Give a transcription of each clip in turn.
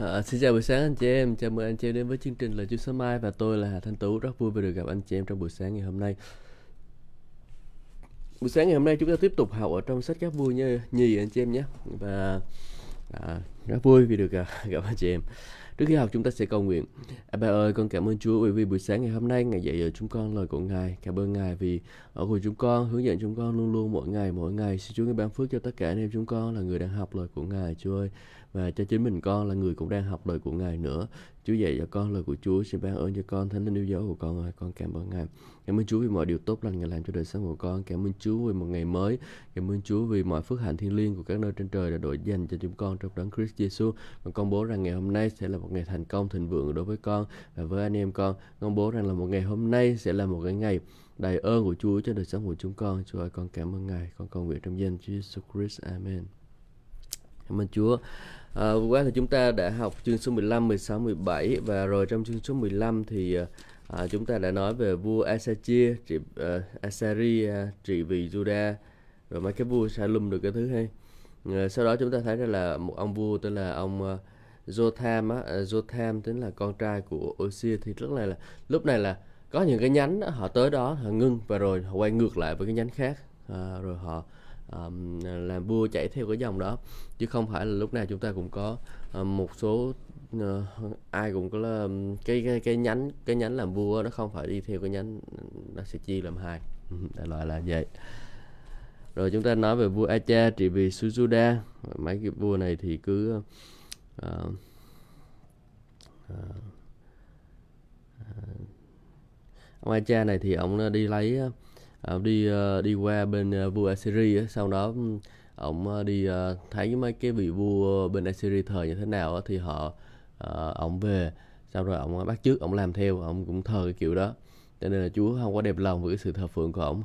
À, xin chào buổi sáng anh chị em, chào mừng anh chị em đến với chương trình Lời Chúa Sớm Mai và tôi là Hà Thanh Tú rất vui vì được gặp anh chị em trong buổi sáng ngày hôm nay. Buổi sáng ngày hôm nay chúng ta tiếp tục học ở trong sách các vui như nhì anh chị em nhé và à, rất vui vì được à, gặp, gặp anh chị em. Trước khi học chúng ta sẽ cầu nguyện. À, bà ơi, con cảm ơn Chúa bởi vì buổi sáng ngày hôm nay Ngài dạy dỗ chúng con lời của Ngài. Cảm ơn Ngài vì ở cùng chúng con, hướng dẫn chúng con luôn luôn mỗi ngày mỗi ngày. Xin Chúa ngài ban phước cho tất cả anh em chúng con là người đang học lời của Ngài, Chúa ơi và cho chính mình con là người cũng đang học lời của Ngài nữa. Chúa dạy cho con lời của Chúa, xin ban ơn cho con thánh linh yêu dấu của con ơi, con cảm ơn Ngài. Cảm ơn Chúa vì mọi điều tốt lành Ngài làm cho đời sống của con. Cảm ơn Chúa vì một ngày mới. Cảm ơn Chúa vì mọi phước hạnh thiên liêng của các nơi trên trời đã đổi dành cho chúng con trong đấng Christ Jesus. Con công bố rằng ngày hôm nay sẽ là một ngày thành công thịnh vượng đối với con và với anh em con. Công bố rằng là một ngày hôm nay sẽ là một cái ngày đầy ơn của Chúa cho đời sống của chúng con. Chúa ơi, con cảm ơn Ngài. Con cầu nguyện trong danh Chúa Jesus Christ. Amen. Cảm ơn Chúa. À, vừa qua thì chúng ta đã học chương số 15, 16, 17 và rồi trong chương số 15 thì à, chúng ta đã nói về vua Asachia, trị, uh, Asari uh, trị vì Juda rồi mấy cái vua Salum được cái thứ hay. À, sau đó chúng ta thấy ra là một ông vua tên là ông uh, Jotham á, uh, Jotham tính là con trai của Osia thì lúc này là lúc này là có những cái nhánh đó, họ tới đó họ ngưng và rồi họ quay ngược lại với cái nhánh khác à, rồi họ um, làm vua chạy theo cái dòng đó. Chứ không phải là lúc nào chúng ta cũng có um, một số uh, ai cũng có là cái, cái cái nhánh cái nhánh làm vua nó không phải đi theo cái nhánh nó sẽ chia làm hai. Đại loại là vậy. Rồi chúng ta nói về vua Acha trị vì Sujuda mấy cái vua này thì cứ uh, uh, ông Acha này thì ông đi lấy uh, Ờ, đi ờ, đi qua bên ờ, vua Assyria sau đó ông đi thấy mấy cái vị vua bên Assyria thời như thế nào thì họ ông về. Sau rồi ông bắt chước ông làm theo ông cũng thờ cái kiểu đó. Cho nên là Chúa không có đẹp lòng với cái sự thờ phượng của ông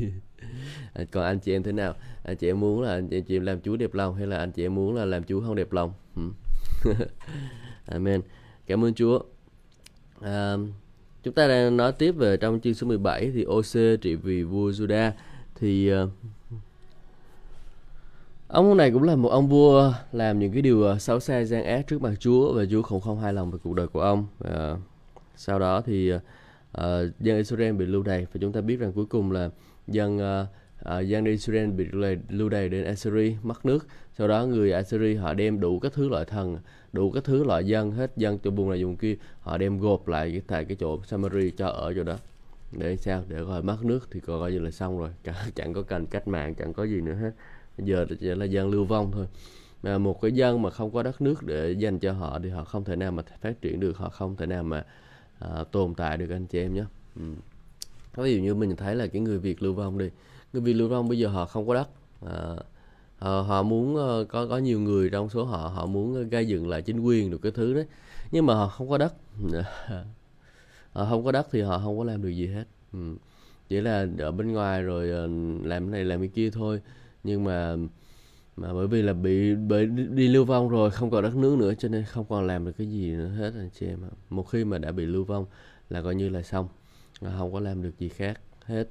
còn anh chị em thế nào? Anh chị em muốn là anh chị em làm Chúa đẹp lòng hay là anh chị em muốn là làm Chúa không đẹp lòng? Amen. Cảm ơn Chúa. Um, Chúng ta đang nói tiếp về trong chương số 17 thì OC trị vì vua Juda thì uh, ông này cũng là một ông vua làm những cái điều ờ, xấu xa gian ác trước mặt Chúa và Chúa cũng không hài lòng về cuộc đời của ông. Uh, sau đó thì uh, dân Israel bị lưu đày và chúng ta biết rằng cuối cùng là dân uh, uh, dân Israel bị lưu đày đến Assyria mất nước. Sau đó người Assyria họ đem đủ các thứ loại thần đủ các thứ loại dân hết dân từ vùng này vùng kia. Họ đem gộp lại cái tại cái chỗ Samari cho ở chỗ đó. Để sao? Để coi mất nước thì coi như là xong rồi. Chẳng, chẳng có cần cách mạng chẳng có gì nữa hết. Bây giờ chỉ là dân lưu vong thôi. Mà một cái dân mà không có đất nước để dành cho họ thì họ không thể nào mà phát triển được. Họ không thể nào mà uh, tồn tại được anh chị em nhé. Ừ. ví dụ như mình thấy là cái người Việt lưu vong đi. Người Việt lưu vong bây giờ họ không có đất. À, uh, họ, họ muốn uh, có có nhiều người trong số họ họ muốn ờ, gây dựng lại chính quyền được cái thứ đấy. Nhưng mà họ không có đất. Họ không có đất thì họ không có làm được gì hết. Ừ. chỉ là ở bên ngoài rồi uh, làm cái này làm cái kia thôi. Nhưng mà mà bởi vì là bị bởi đi lưu vong rồi không còn đất nước nữa cho nên không còn làm được cái gì nữa hết anh chị em một khi mà đã bị lưu vong là coi như là xong. Không có làm được gì khác hết.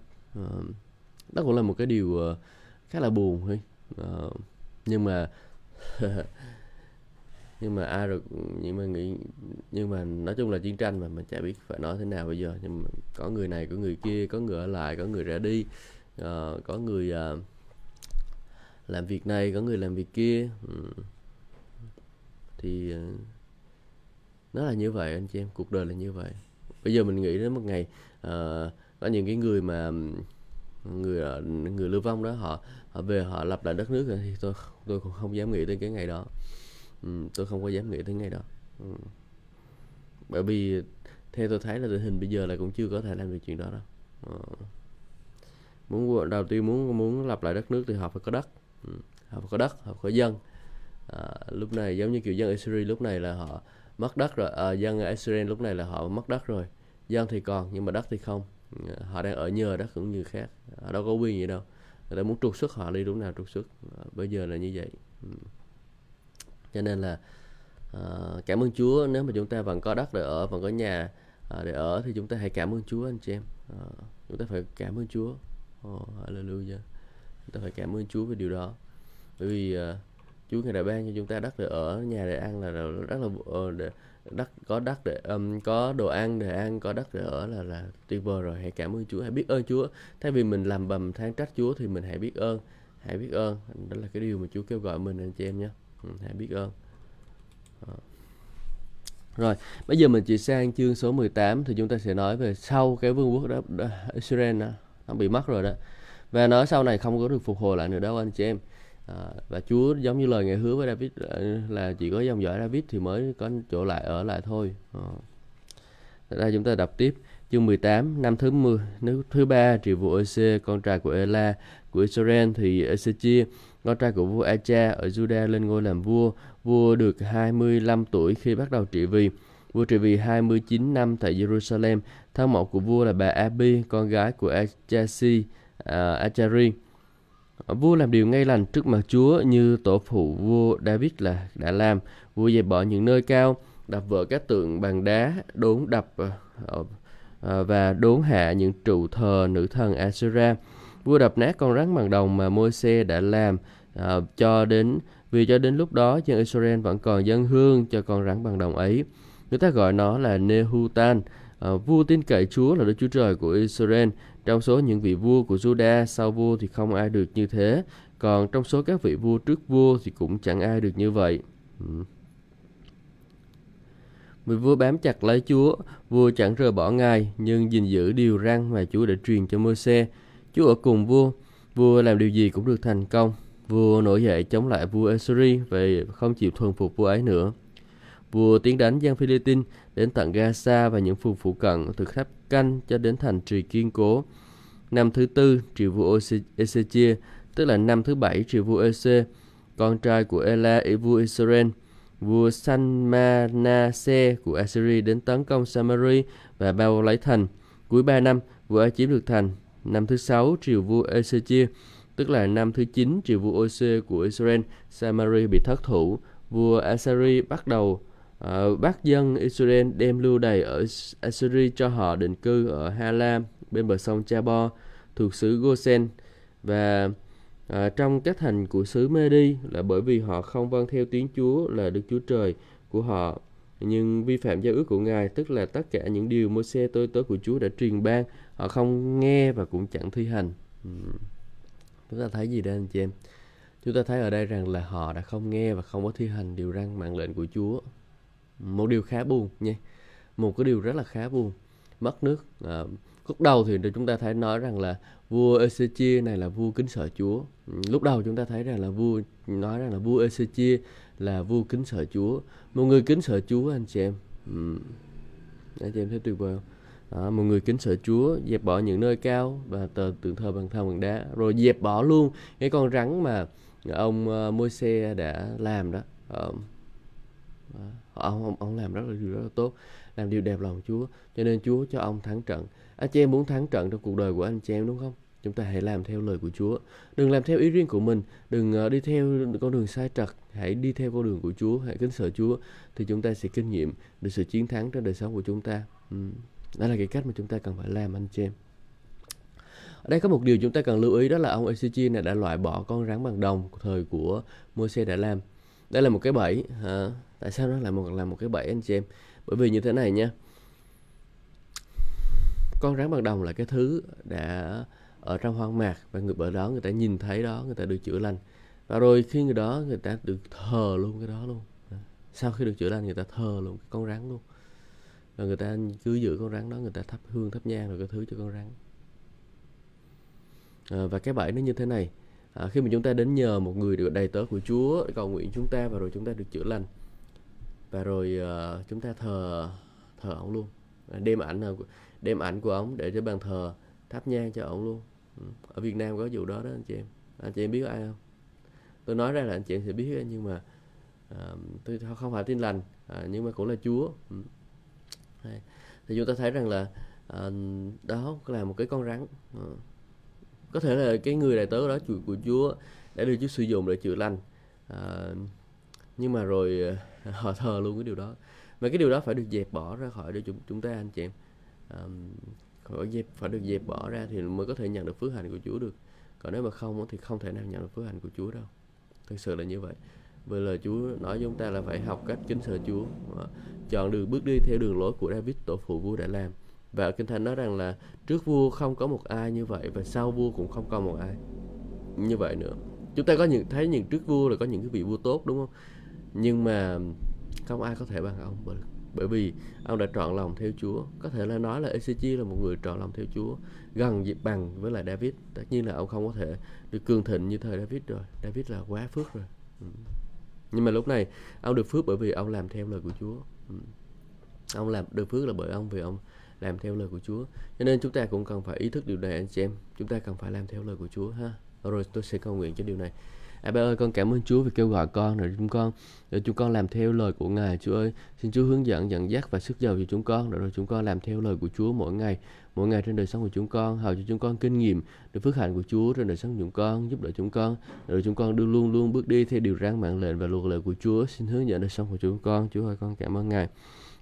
Đó cũng là một cái điều khá là buồn thôi uh, nhưng mà nhưng mà ai được nhưng mà nghĩ nhưng mà nói chung là chiến tranh mà mình chả biết phải nói thế nào bây giờ. Nhưng mà có người này có người kia có người ở lại có người ra đi. Uh, có người uh, làm việc này có người làm việc kia. Uh, thì uh, nó là như vậy anh chị em cuộc đời là như vậy. Bây giờ mình nghĩ đến một ngày uh, có những cái người mà người người lưu vong đó họ họ về họ lập lại đất nước thì tôi tôi cũng không dám nghĩ tới cái ngày đó. Ừ, tôi không có dám nghĩ tới ngày đó. Ừ. bởi vì theo tôi thấy là tình hình bây giờ là cũng chưa có thể làm được chuyện đó đâu. Ừ. muốn đầu tiên muốn muốn lập lại đất nước thì họ phải có đất. Ừ. họ phải có đất họ phải có dân. À, lúc này giống như kiểu dân Israel lúc này là họ mất đất rồi. À, dân Israel lúc này là họ mất đất rồi. Dân thì còn nhưng mà đất thì không. Ừ, họ đang ở nhờ đất cũng như khác. Họ đâu có quyền gì đâu người ta muốn trục xuất họ đi lúc nào trục xuất. À, bây giờ là như vậy. Ừ. cho nên là ờ, cảm ơn Chúa. Nếu mà chúng ta vẫn có đất để ở vẫn có nhà ờ, để ở thì chúng ta hãy cảm ơn Chúa anh chị em. Ờ, chúng ta phải cảm ơn Chúa. Oh, hallelujah. Chúng ta phải cảm ơn Chúa về điều đó. Bởi vì Chúa ngài đã ban cho chúng ta đất để ở nhà để ăn là rất là ờ, để, đất có đất để um, có đồ ăn để ăn có đất để ở là là tuyệt vời rồi hãy cảm ơn Chúa hãy biết ơn Chúa thay vì mình làm bầm than trách Chúa thì mình hãy biết ơn hãy biết ơn đó là cái điều mà Chúa kêu gọi mình anh chị em nhé ừ, hãy biết ơn đó. Rồi, bây giờ mình chỉ sang chương số 18 thì chúng ta sẽ nói về sau cái vương quốc đó, đó Israel đó, nó bị mất rồi đó. Và nó sau này không có được phục hồi lại nữa đâu anh chị em. À, và Chúa giống như lời ngài hứa với David ờ, là chỉ có dòng dõi David thì mới có chỗ lại ở lại thôi. Ờ. À. Đây chúng ta đọc tiếp chương 18 năm thứ 10 nước thứ ba triệu vua Ose con trai của Ela của Israel thì Ezechia con trai của vua Acha ở Juda lên ngôi làm vua. Vua được 25 tuổi khi bắt đầu trị vì. Vua trị vì 29 năm tại Jerusalem thân mẫu của vua là bà Abi con gái của Achasi uh, Achari. Vua làm điều ngay lành trước mặt Chúa như tổ phụ vua David là đã làm. Vua dẹp bỏ những nơi cao, đập vỡ các tượng bằng đá, đốn đập ờ, ờ, ờ, và đốn hạ những trụ thờ nữ thần Asura. Vua đập nát con rắn bằng đồng mà Môi-se đã làm à, cho đến vì cho đến lúc đó dân Israel vẫn còn dân hương cho con rắn bằng đồng ấy. Người ta gọi nó là Nehutan. À, vua tin cậy Chúa là Đức Chúa Trời của Israel. Trong số những vị vua của Juda sau vua thì không ai được như thế. Còn trong số các vị vua trước vua thì cũng chẳng ai được như vậy. Ừ. Vua bám chặt lấy Chúa, vua chẳng rời bỏ Ngài, nhưng gìn giữ điều răn mà Chúa đã truyền cho Môi-se. Chúa ở cùng vua, vua làm điều gì cũng được thành công. Vua nổi dậy chống lại vua Assyri và không chịu thuần phục vua ấy nữa. Vua tiến đánh dân Philippines đến tận Gaza và những vùng phụ cận từ khắp canh cho đến thành trì kiên cố. Năm thứ tư, triều vua Ezechia, tức là năm thứ bảy triều vua Ese, con trai của Ela, vua Israel, vua Sanmanase của Assyria đến tấn công Samari và bao lấy thành. Cuối ba năm, vua ấy chiếm được thành. Năm thứ sáu, triều vua Ezechia, tức là năm thứ 9 triều vua Ose của Israel, Samari bị thất thủ. Vua Assyri bắt đầu uh, dân Israel đem lưu đày ở Assyria cho họ định cư ở Halam bên bờ sông Chabor thuộc xứ Gosen. Và à, trong các thành của xứ Medi là bởi vì họ không vâng theo tiếng Chúa là Đức Chúa Trời của họ. Nhưng vi phạm giao ước của Ngài tức là tất cả những điều môi xe tôi tớ của Chúa đã truyền ban họ không nghe và cũng chẳng thi hành. Ừ. chúng ta thấy gì đây anh chị em? Chúng ta thấy ở đây rằng là họ đã không nghe và không có thi hành điều răn mạng lệnh của Chúa một điều khá buồn nha một cái điều rất là khá buồn mất nước ờ, à, Lúc đầu thì chúng ta thấy nói rằng là vua Ezechia này là vua kính sợ Chúa. Ừ, lúc đầu chúng ta thấy rằng là vua nói rằng là vua Ezechia là vua kính sợ Chúa. Một người kính sợ Chúa anh chị em. Ừ. Anh chị em thấy tuyệt vời không? Đó, một người kính sợ Chúa dẹp bỏ những nơi cao và tờ tượng thờ bằng thau bằng đá rồi dẹp bỏ luôn cái con rắn mà ông uh, Môi-se đã làm đó. Uh, Ờ, ông, ông ông làm rất là rất là tốt làm điều đẹp lòng Chúa cho nên Chúa cho ông thắng trận. Anh chị em muốn thắng trận trong cuộc đời của anh chị em đúng không? Chúng ta hãy làm theo lời của Chúa. Đừng làm theo ý riêng của mình đừng ờ, đi theo con đường sai trật hãy đi theo con đường của Chúa hãy kính sợ Chúa thì chúng ta sẽ kinh nghiệm được sự chiến thắng trong đời sống của chúng ta. Ừ. đó là cái cách mà chúng ta cần phải làm anh chị em. Ở đây có một điều chúng ta cần lưu ý đó là ông Ezechiel này đã loại bỏ con rắn bằng đồng thời của Môi-se đã làm đây là một cái bẫy à, tại sao nó là một là một cái bẫy anh chị em? Bởi vì như thế này nha. Con rắn bằng đồng là cái thứ đã ở trong hoang mạc và người ở đó người ta nhìn thấy đó người ta được chữa lành. Và rồi khi người đó người ta được thờ luôn cái đó luôn. Sau khi được chữa lành người ta thờ luôn cái con rắn luôn. Và người ta cứ giữ con rắn đó người ta thắp hương thắp nhang rồi cái thứ cho con rắn. À, và cái bẫy nó như thế này à, khi mà chúng ta đến nhờ một người được đầy tớ của Chúa cầu nguyện chúng ta và rồi chúng ta được chữa lành. Và rồi uh, chúng ta thờ thờ ông luôn. À, đem ảnh đem ảnh của ông để cho bàn thờ thắp nhang cho ông luôn. Ừ, ở Việt Nam có vụ đó đó anh chị em. Anh chị em biết ai không? Tôi nói ra là anh chị em sẽ biết nhưng mà uh, tôi không phải tin lành uh, nhưng mà cũng là Chúa. Uh. thì chúng ta thấy rằng là uh, đó là một cái con rắn. Uh, có thể là cái người đại tớ đó chủ của Chúa đã được Chúa sử dụng để chữa lành. À, nhưng mà rồi à, họ thờ luôn cái điều đó. Mà cái điều đó phải được dẹp bỏ ra khỏi để chúng chúng ta anh chị em. À, phải dẹp phải được dẹp bỏ ra thì mới có thể nhận được phước hạnh của Chúa được. Còn nếu mà không thì không thể nào nhận được phước hạnh của Chúa đâu. Thực sự là như vậy. Bởi lời Chúa nói chúng ta là phải học cách kính sợ Chúa, chọn đường bước đi theo đường lối của David tổ phụ vua đã làm. Và Kinh Thánh nói rằng là trước vua không có một ai như vậy và sau vua cũng không có một ai như vậy nữa. Chúng ta có những thấy những trước vua là có những cái vị vua tốt đúng không? Nhưng mà không ai có thể bằng ông bởi, vì ông đã trọn lòng theo Chúa. Có thể là nói là Ezechiel là một người trọn lòng theo Chúa gần bằng với lại David. Tất nhiên là ông không có thể được cường thịnh như thời David rồi. David là quá phước rồi. Ừ. Nhưng mà lúc này ông được phước bởi vì ông làm theo lời của Chúa. Ừ. Ông làm được phước là bởi ông vì ông làm theo lời của Chúa. Cho nên chúng ta cũng cần phải ý thức điều này anh chị em. Chúng ta cần phải làm theo lời của Chúa ha. Rồi tôi sẽ cầu nguyện cho điều này. À ba ơi, con cảm ơn Chúa vì kêu gọi con rồi chúng con để chúng con làm theo lời của Ngài. Chúa ơi, xin Chúa hướng dẫn, dẫn dắt và sức giàu cho chúng con để rồi chúng con làm theo lời của Chúa mỗi ngày, mỗi ngày trên đời sống của chúng con, hầu cho chúng con kinh nghiệm được phước hạnh của Chúa trên đời sống của chúng con, giúp đỡ chúng con, để rồi chúng con đưa luôn luôn bước đi theo điều răn mạng lệnh và luật lệ của Chúa. Xin hướng dẫn đời sống của chúng con. Chúa ơi, con cảm ơn Ngài.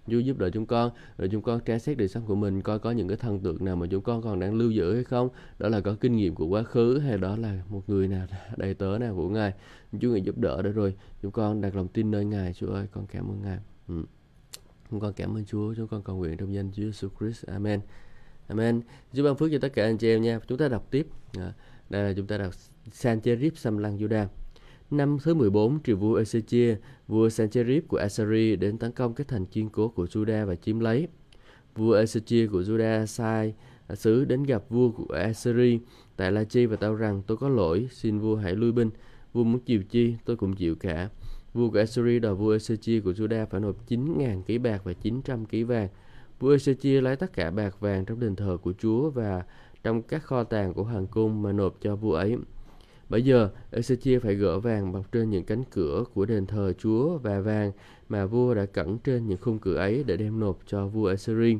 Chúa giúp đỡ chúng con. Rồi chúng con tra xét đời sống của mình coi có những cái thần tượng nào mà chúng con còn đang lưu giữ hay không. Đó là có kinh nghiệm của quá khứ hay đó là một người nào đầy tớ nào của ngài. Chúa ngài giúp đỡ đó rồi. Chúng con đặt lòng tin nơi ngài. Chúa ơi con cảm ơn ngài. Ừ. chúng con cảm ơn Chúa. Chúng con cầu nguyện trong danh Chúa Jesus Christ. Amen. Amen. Chúa ban phước cho tất cả anh chị em nha. Chúng ta đọc tiếp. À, đây là chúng ta đọc Sancherib Samlang Judah Năm thứ 14, triều vua Ezechia, vua Sancherib của Assyria đến tấn công các thành kiên cố của Juda và chiếm lấy. Vua Ezechia của Juda sai sứ đến gặp vua của Assyria tại La Chi và tao rằng tôi có lỗi, xin vua hãy lui binh. Vua muốn chịu chi, tôi cũng chịu cả. Vua của Assyria đòi vua Ezechia của Juda phải nộp 9.000 ký bạc và 900 ký vàng. Vua Ezechia lấy tất cả bạc vàng trong đền thờ của Chúa và trong các kho tàng của hoàng cung mà nộp cho vua ấy. Bây giờ, Ezechia phải gỡ vàng bọc trên những cánh cửa của đền thờ Chúa và vàng mà vua đã cẩn trên những khung cửa ấy để đem nộp cho vua Assyria.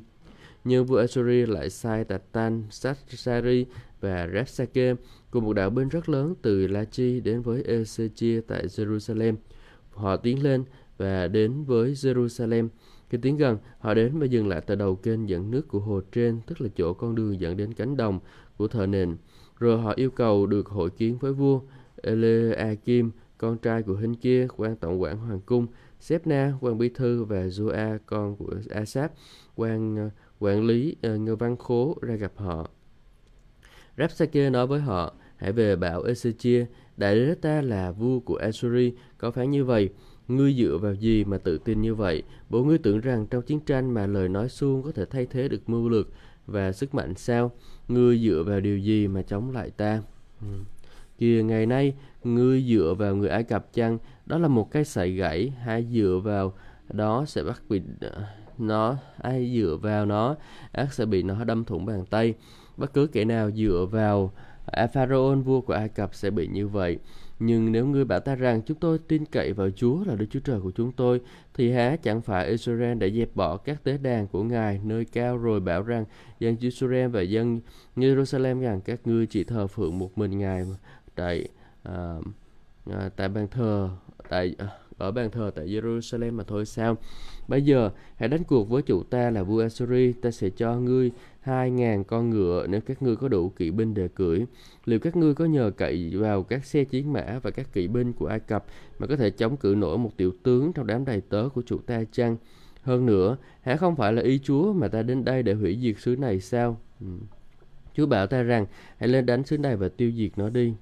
Nhưng vua Assyria lại sai Tatan, Satsari và Rapsake cùng một đạo binh rất lớn từ Lachi đến với Ezechia tại Jerusalem. Họ tiến lên và đến với Jerusalem. Khi tiến gần, họ đến và dừng lại tại đầu kênh dẫn nước của hồ trên, tức là chỗ con đường dẫn đến cánh đồng của thờ nền. Rồi họ yêu cầu được hội kiến với vua Eleakim, con trai của Hình kia, quan tổng quản hoàng cung, Sepna, quan bí thư và Joa, con của Asap, quan ờ, quản lý ờ, ngư văn khố ra gặp họ. Rapsake nói với họ, hãy về bảo Ezechia, đại đế ta là vua của Assyri, có phán như vậy, ngươi dựa vào gì mà tự tin như vậy? Bố ngươi tưởng rằng trong chiến tranh mà lời nói suông có thể thay thế được mưu lược và sức mạnh sao? Ngươi dựa vào điều gì mà chống lại ta? Ừ. Kìa ngày nay, ngươi dựa vào người Ai Cập chăng? Đó là một cái sợi gãy, hay dựa vào đó sẽ bắt bị nó ai dựa vào nó ác sẽ bị nó đâm thủng bàn tay bất cứ kẻ nào dựa vào à, Pharaoh vua của Ai Cập sẽ bị như vậy nhưng nếu ngươi bảo ta rằng chúng tôi tin cậy vào Chúa là Đức Chúa Trời của chúng tôi, thì há chẳng phải Israel đã dẹp bỏ các tế đàn của Ngài nơi cao rồi bảo rằng dân Israel và dân Jerusalem rằng các ngươi chỉ thờ phượng một mình Ngài tại à, à, tại bàn thờ tại à, ở bàn thờ tại Jerusalem mà thôi sao? Bây giờ hãy đánh cuộc với chủ ta là vua Assyri, ta sẽ cho ngươi hai ngàn con ngựa nếu các ngươi có đủ kỵ binh để cưỡi. Liệu các ngươi có nhờ cậy vào các xe chiến mã và các kỵ binh của Ai Cập mà có thể chống cự nổi một tiểu tướng trong đám đầy tớ của chủ ta chăng? Hơn nữa, hả không phải là ý Chúa mà ta đến đây để hủy diệt xứ này sao? Ừ. Chúa bảo ta rằng hãy lên đánh xứ này và tiêu diệt nó đi.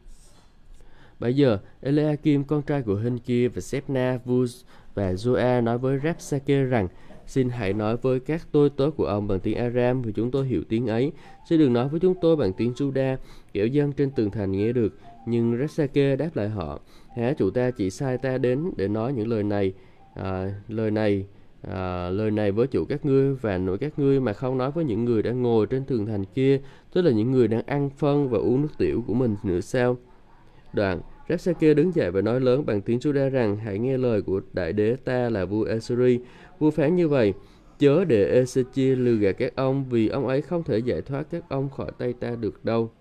Bây giờ, Eliakim, con trai của Hình kia và Sepna, Vuz và Joa nói với Rapsake rằng Xin hãy nói với các tôi tớ của ông bằng tiếng Aram vì chúng tôi hiểu tiếng ấy. Xin đừng nói với chúng tôi bằng tiếng Juda, kiểu dân trên tường thành nghe được. Nhưng Rapsake đáp lại họ, Hả chủ ta chỉ sai ta đến để nói những lời này, à, lời này, à, lời này với chủ các ngươi và nội các ngươi mà không nói với những người đang ngồi trên tường thành kia, tức là những người đang ăn phân và uống nước tiểu của mình nữa sao? Đoạn, Rapsake đứng dậy và nói lớn bằng tiếng Juda rằng hãy nghe lời của đại đế ta là vua Assyri. Vua phán như vậy, chớ để Ezechia lừa gạt các ông vì ông ấy không thể giải thoát các ông khỏi tay ta được đâu.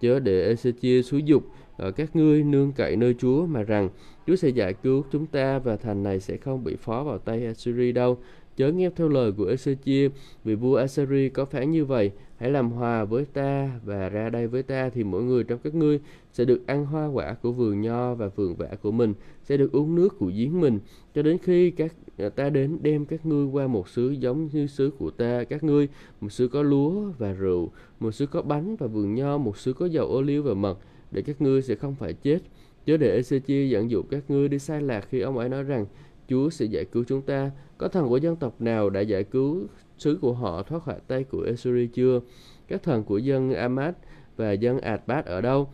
Chớ để Ezechia xúi dục ở các ngươi nương cậy nơi Chúa mà rằng Chúa sẽ giải cứu chúng ta và thành này sẽ không bị phó vào tay Assyri đâu. chớ nghe theo lời của Ezechia, vì vua Assyri có phán như vậy, hãy làm hòa với ta và ra đây với ta thì mỗi người trong các ngươi sẽ được ăn hoa quả của vườn nho và vườn vả của mình, sẽ được uống nước của giếng mình, cho đến khi các à, ta đến đem các ngươi qua một xứ giống như xứ của ta, các ngươi, một xứ có lúa và rượu, một xứ có bánh và vườn nho, một xứ có dầu ô liu và mật, để các ngươi sẽ không phải chết. Chớ để Ezechia dẫn dụ các ngươi đi sai lạc khi ông ấy nói rằng Chúa sẽ giải cứu chúng ta. Có thần của dân tộc nào đã giải cứu sứ của họ thoát khỏi tay của Esuri chưa? Các thần của dân Amad và dân Adbat ở đâu?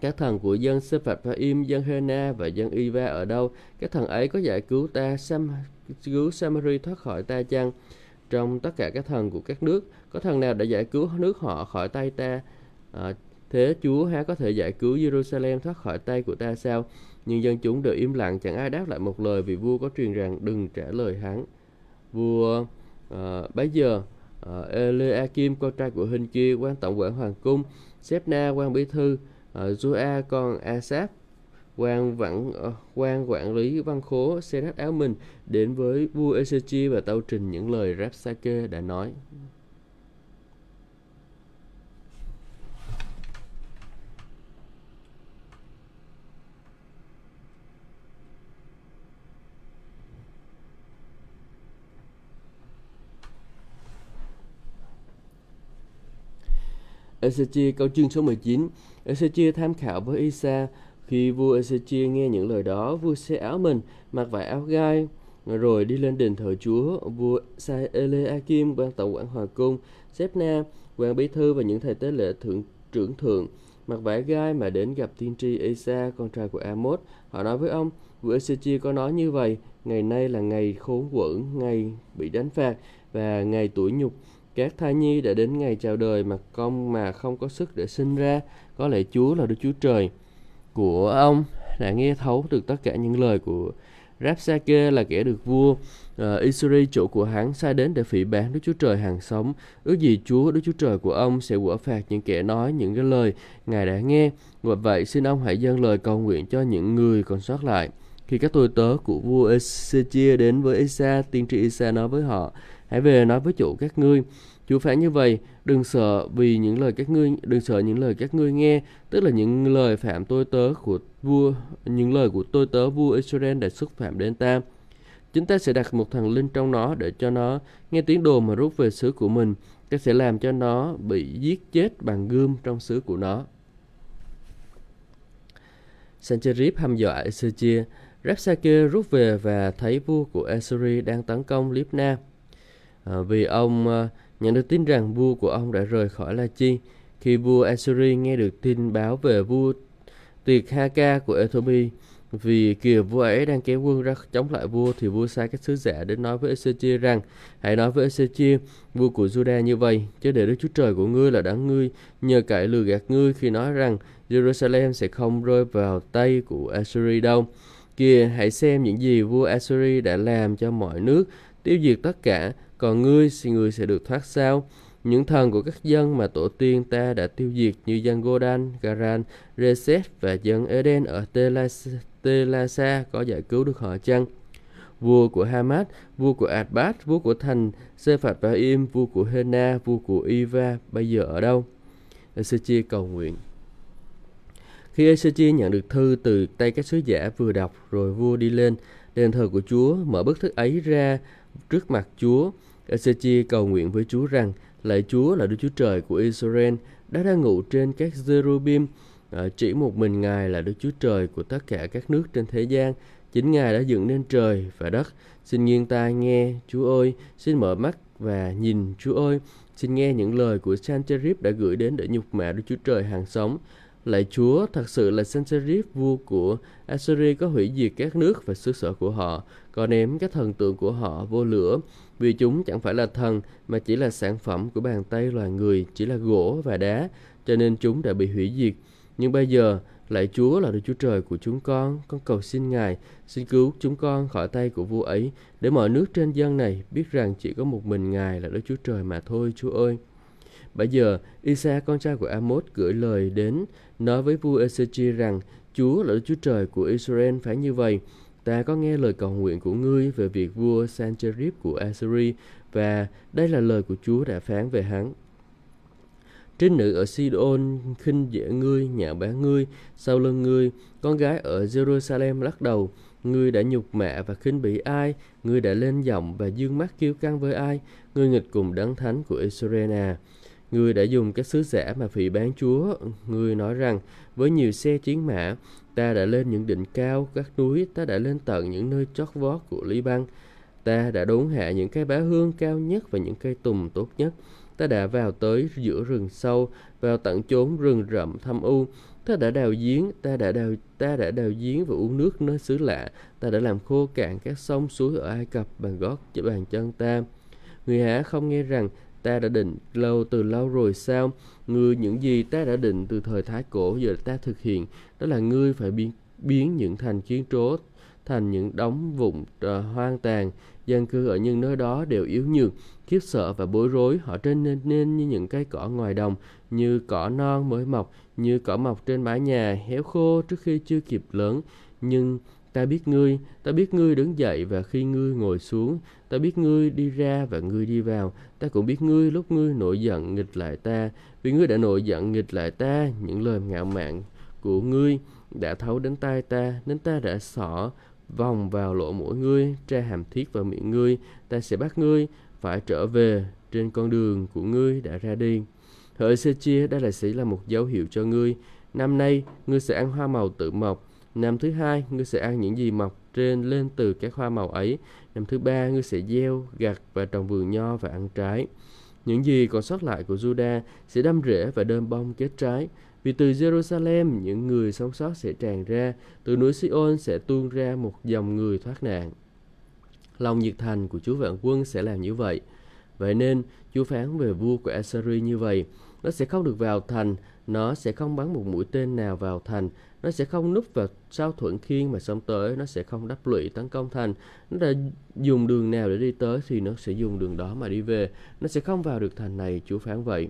Các thần của dân Sepharvaim, dân Hena và dân Iva ở đâu? Các thần ấy có giải cứu ta, Sam, cứu Samari thoát khỏi ta chăng? Trong tất cả các thần của các nước, có thần nào đã giải cứu nước họ khỏi tay ta? À, thế Chúa há có thể giải cứu Jerusalem thoát khỏi tay của ta sao? Nhưng dân chúng đều im lặng, chẳng ai đáp lại một lời vì vua có truyền rằng đừng trả lời hắn. Vua Ờ, à, bấy giờ à, Eliakim con trai của Hình kia quan tổng quản hoàng cung, Sepna quan bí thư, ờ, à, Joa con Asap quan vặn quan quản lý văn khố xe áo mình đến với vua Ezechi và tâu trình những lời Rapsake đã nói. Ezechia, câu chương số 19 Ezechia tham khảo với Isa. Khi vua Ezechia nghe những lời đó, vua xe áo mình, mặc vải áo gai, rồi đi lên đền thờ Chúa. Vua sai Eleakim quan tổng quản hoàng cung Sepna quan bí thư và những thầy tế lễ thượng trưởng thượng, mặc vải gai mà đến gặp tiên tri Isa, con trai của Amos. Họ nói với ông, vua Ezechia có nói như vậy, ngày nay là ngày khốn quẫn ngày bị đánh phạt và ngày tuổi nhục các thai nhi đã đến ngày chào đời mà con mà không có sức để sinh ra, có lẽ Chúa là Đức Chúa Trời của ông đã nghe thấu được tất cả những lời của Rapsake là kẻ được vua uh, Israel chủ của hắn sai đến để phỉ bán Đức Chúa Trời hàng sống. Ước gì Chúa Đức Chúa Trời của ông sẽ quả phạt những kẻ nói những cái lời Ngài đã nghe. Và vậy xin ông hãy dâng lời cầu nguyện cho những người còn sót lại. Khi các tôi tớ của vua Ezechia đến với Isa, tiên tri Isa nói với họ, hãy về nói với chủ các ngươi Chúa phán như vậy, đừng sợ vì những lời các ngươi đừng sợ những lời các ngươi nghe, tức là những lời phạm tôi tớ của vua, những lời của tôi tớ vua Israel đã xúc phạm đến ta. Chúng ta sẽ đặt một thằng linh trong nó để cho nó nghe tiếng đồn mà rút về xứ của mình. Ta sẽ làm cho nó bị giết chết bằng gươm trong xứ của nó. Sancherib hăm dọa Ezechia. Rapsake rút về và thấy vua của Assyria đang tấn công Libna. À, vì ông ờ, nhận được tin rằng vua của ông đã rời khỏi La Chi. Khi vua Assyri nghe được tin báo về vua Tiệt Haka của Ethiopia, vì kìa vua ấy đang kéo quân ra chống lại vua thì vua sai các sứ giả đến nói với Ezechia rằng hãy nói với Ezechia vua của Juda như vậy chứ để Đức Chúa Trời của ngươi là đáng ngươi nhờ cậy lừa gạt ngươi khi nói rằng Jerusalem sẽ không rơi vào tay của Assyri đâu kìa hãy xem những gì vua Assyri đã làm cho mọi nước tiêu diệt tất cả còn ngươi thì ngươi sẽ được thoát sao những thần của các dân mà tổ tiên ta đã tiêu diệt như dân Godan, Garan, Reset và dân Eden ở Telasa có giải cứu được họ chăng? Vua của Hamad, vua của Adbat, vua của thành Sephat và Im, vua của Hena, vua của Iva bây giờ ở đâu? Ezechia cầu nguyện. Khi Ezechia nhận được thư từ tay các sứ giả vừa đọc, rồi vua đi lên đền thờ của Chúa, mở bức thư ấy ra trước mặt Chúa, Ezechi cầu nguyện với Chúa rằng, lạy Chúa là Đức Chúa Trời của Israel đã đang ngủ trên các Zerubim, à, chỉ một mình Ngài là Đức Chúa Trời của tất cả các nước trên thế gian. Chính Ngài đã dựng nên trời và đất. Xin nghiêng tai nghe, Chúa ơi, xin mở mắt và nhìn, Chúa ơi. Xin nghe những lời của Sancherib đã gửi đến để nhục mạ Đức Chúa Trời hàng sống. Lạy Chúa, thật sự là Sancherib, vua của Assyria có hủy diệt các nước và xứ sở của họ, có ném các thần tượng của họ vô lửa, vì chúng chẳng phải là thần mà chỉ là sản phẩm của bàn tay loài người, chỉ là gỗ và đá, cho nên chúng đã bị hủy diệt. Nhưng bây giờ, lại Chúa là Đức Chúa Trời của chúng con, con cầu xin Ngài, xin cứu chúng con khỏi tay của vua ấy, để mọi nước trên dân này biết rằng chỉ có một mình Ngài là Đức Chúa Trời mà thôi, Chúa ơi. Bây giờ, Isa con trai của Amos gửi lời đến nói với vua Ezechia rằng Chúa là Đức Chúa Trời của Israel phải như vậy ta có nghe lời cầu nguyện của ngươi về việc vua Sancherib của Assyri và đây là lời của Chúa đã phán về hắn. Trinh nữ ở Sidon khinh dễ ngươi, nhạo báng ngươi, sau lưng ngươi, con gái ở Jerusalem lắc đầu, ngươi đã nhục mạ và khinh bỉ ai, ngươi đã lên giọng và dương mắt kiêu căng với ai, ngươi nghịch cùng đấng thánh của Israel à. Ngươi đã dùng các sứ giả mà phỉ bán Chúa, ngươi nói rằng với nhiều xe chiến mã, ta đã lên những đỉnh cao, các núi, ta đã lên tận những nơi chót vót của Lý Băng. Ta đã đốn hạ những cây bá hương cao nhất và những cây tùng tốt nhất. Ta đã vào tới giữa rừng sâu, vào tận chốn rừng rậm thâm u. Ta đã đào giếng, ta đã đào ta đã đào giếng và uống nước nơi xứ lạ. Ta đã làm khô cạn các sông suối ở Ai Cập bằng gót bàn chân ta. Người hả không nghe rằng ta đã định lâu từ lâu rồi sao? Ngươi những gì ta đã định từ thời Thái Cổ giờ ta thực hiện, đó là ngươi phải biến, biến những thành kiến trố thành những đống vụn uh, hoang tàn. Dân cư ở những nơi đó đều yếu nhược, khiếp sợ và bối rối. Họ trên nên, nên như những cây cỏ ngoài đồng, như cỏ non mới mọc, như cỏ mọc trên mái nhà, héo khô trước khi chưa kịp lớn. Nhưng Ta biết ngươi, ta biết ngươi đứng dậy và khi ngươi ngồi xuống, ta biết ngươi đi ra và ngươi đi vào, ta cũng biết ngươi lúc ngươi nổi giận nghịch lại ta, vì ngươi đã nổi giận nghịch lại ta, những lời ngạo mạn của ngươi đã thấu đến tai ta, nên ta đã xỏ vòng vào lỗ mũi ngươi, tra hàm thiết vào miệng ngươi, ta sẽ bắt ngươi phải trở về trên con đường của ngươi đã ra đi. Hỡi sê chia, đây là sẽ là một dấu hiệu cho ngươi. Năm nay, ngươi sẽ ăn hoa màu tự mọc, Năm thứ hai, ngươi sẽ ăn những gì mọc trên lên từ các hoa màu ấy. Năm thứ ba, ngươi sẽ gieo, gặt và trồng vườn nho và ăn trái. Những gì còn sót lại của Judah sẽ đâm rễ và đơm bông kết trái. Vì từ Jerusalem, những người sống sót sẽ tràn ra, từ núi Sion sẽ tuôn ra một dòng người thoát nạn. Lòng nhiệt thành của Chúa vạn quân sẽ làm như vậy. Vậy nên, Chúa phán về vua của Assyria như vậy, nó sẽ không được vào thành, nó sẽ không bắn một mũi tên nào vào thành, nó sẽ không núp vào sau thuận khiên mà xông tới, nó sẽ không đắp lụy tấn công thành. Nó đã dùng đường nào để đi tới thì nó sẽ dùng đường đó mà đi về. Nó sẽ không vào được thành này, Chúa phán vậy.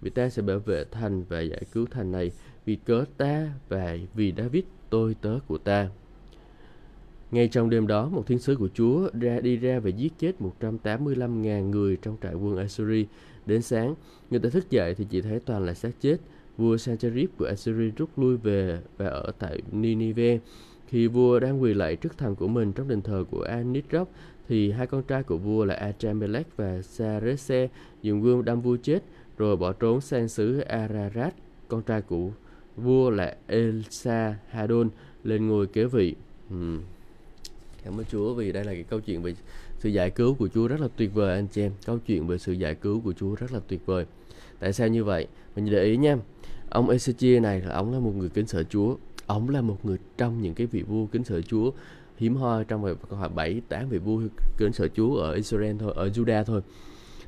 Vì ta sẽ bảo vệ thành và giải cứu thành này vì cớ ta và vì David tôi tớ của ta. Ngay trong đêm đó, một thiên sứ của Chúa ra đi ra và giết chết 185.000 người trong trại quân Assyri. Đến sáng, người ta thức dậy thì chỉ thấy toàn là xác chết. Vua Sancherib của Assyri rút lui về và ở tại Ninive. Khi vua đang quỳ lạy trước thần của mình trong đền thờ của Anitrop, thì hai con trai của vua là Achamelech và Sarese dùng gươm đâm vua chết, rồi bỏ trốn sang xứ Ararat. Con trai của vua là Elsa Hadon lên ngôi kế vị. Hmm. Cảm ơn Chúa vì đây là cái câu chuyện về sự giải cứu của Chúa rất là tuyệt vời anh chị em. Câu chuyện về sự giải cứu của Chúa rất là tuyệt vời. Tại sao như vậy? Mình để ý nha. Ông Ezechia này là ông là một người kính sợ Chúa. Ông là một người trong những cái vị vua kính sợ Chúa hiếm hoi trong vài khoảng bảy tám vị vua kính sợ Chúa ở Israel thôi, ở Judah thôi.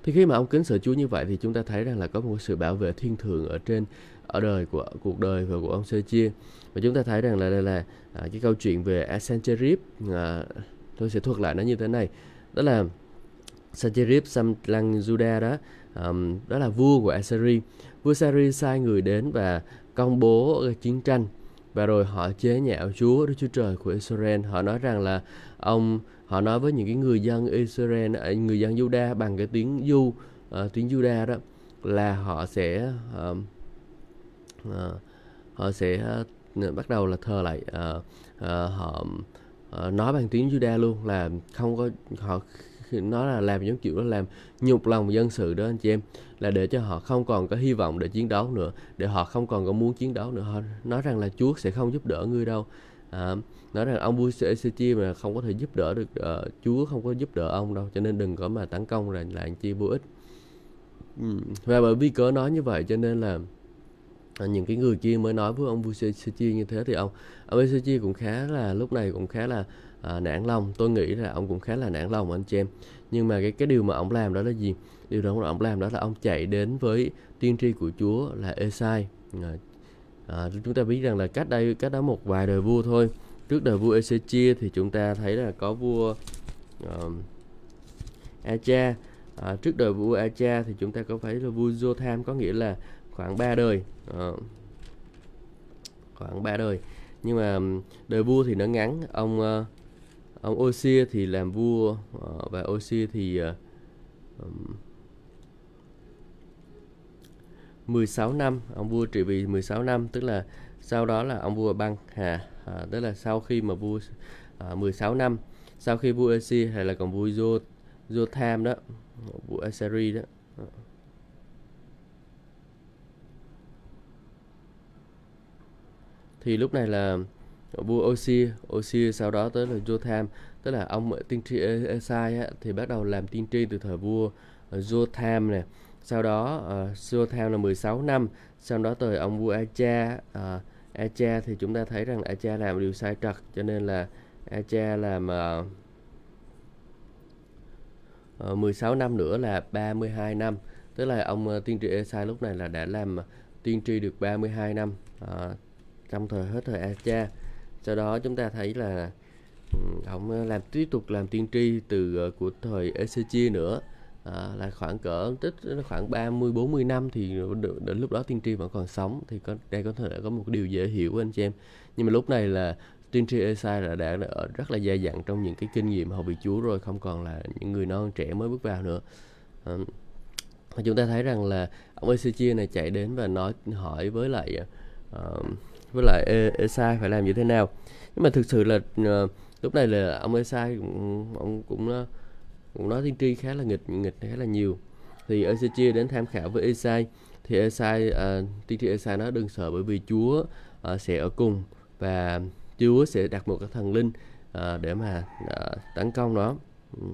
Thì khi mà ông kính sợ Chúa như vậy thì chúng ta thấy rằng là có một sự bảo vệ thiên thường ở trên ở đời của cuộc đời và của ông Sechia và chúng ta thấy rằng là đây là à, cái câu chuyện về Sennacherib à, tôi sẽ thuật lại nó như thế này đó là Sancherib xâm lăng Juda đó um, đó là vua của Assyria vua Assyria sai người đến và công bố chiến tranh. Và rồi họ chế nhạo Chúa Đức Chúa Trời của Israel. Họ nói rằng là ông họ nói với những cái người dân Israel à, người dân Juda bằng cái tiếng Du uh, tiếng Juda đó là họ sẽ uh, uh, họ sẽ uh, bắt đầu là thờ lại uh, uh, họ uh, nói bằng tiếng Juda luôn là không có họ nó là làm giống kiểu là làm nhục lòng dân sự đó anh chị em là để cho họ không còn có hy vọng để chiến đấu nữa để họ không còn có muốn chiến đấu nữa. Họ nói rằng là Chúa sẽ không giúp đỡ ngươi đâu. À, nói rằng ông vua Ezechi mà không có thể giúp đỡ được uh, Chúa không có giúp đỡ ông đâu cho nên đừng có mà tấn công là là chi vô ích. Và bởi vì cớ nói như vậy cho nên là à, những cái người kia mới nói với ông Vucevic như thế thì ông ông Vucevic cũng khá là lúc này cũng khá là à, nản lòng tôi nghĩ là ông cũng khá là nản lòng anh chị em. Nhưng mà cái cái điều mà ông làm đó là gì? Điều đó ông làm đó là ông chạy đến với tiên tri của Chúa là Esai. À, à, chúng ta biết rằng là cách đây cách đó một vài đời vua thôi. Trước đời vua Ezechia thì chúng ta thấy là có vua uh, Acha. À, trước đời vua Acha thì chúng ta có thấy là vua Jotham có nghĩa là khoảng 3 đời. À, khoảng 3 đời. Nhưng mà đời vua thì nó ngắn. Ông uh, ông Osia thì làm vua ờ, và Osia thì ờ, 16 năm ông vua trị vì 16 năm tức là sau đó là ông vua băng hà à, tức là sau khi mà vua à, 16 năm sau khi vua Esi hay là còn vua Jo Jotham đó vua Asari đó. Thì lúc này là vua Osi Osi sau đó tới là Jotham tức là ông tiên tri Esai á, thì bắt đầu làm tiên tri từ thời vua ờ, Jotham này sau đó uh, Jotham là 16 năm sau đó tới ông vua Acha uh, Acha thì chúng ta thấy rằng Acha làm điều sai trật cho nên là Acha làm uh, uh, 16 năm nữa là 32 năm. Tức là ông uh, tiên tri Esai lúc này là đã làm tiên tri được 32 năm uh, trong thời hết thời Acha sau đó chúng ta thấy là ông ờ, làm tiếp tục làm tiên tri từ ờ, của thời Ezechia nữa. À, là khoảng cỡ tức khoảng 30 40 năm thì đến lúc đó tiên tri vẫn còn sống. Thì có đây có thể có một điều dễ hiểu anh chị em. Nhưng mà lúc này là tiên tri Esai là đã, đã rất là dày dặn trong những cái kinh nghiệm hầu vị Chúa rồi không còn là những người non trẻ mới bước vào nữa. À, chúng ta thấy rằng là ông Ezechia này chạy đến và nói hỏi với lại uh, với lại Esai phải làm như thế nào. Nhưng mà thực sự là uh, lúc này là ông Esai cũng, ông cũng uh, cũng nói tiên tri khá là nghịch nghịch khá là nhiều. Thì Ezechia đến tham khảo với Esai thì Esai uh, ờ, tiên tri Esai nói đừng sợ bởi vì Chúa uh, sẽ ở cùng và Chúa sẽ đặt một cái thần linh uh, để mà uh, tấn công nó. Ừ.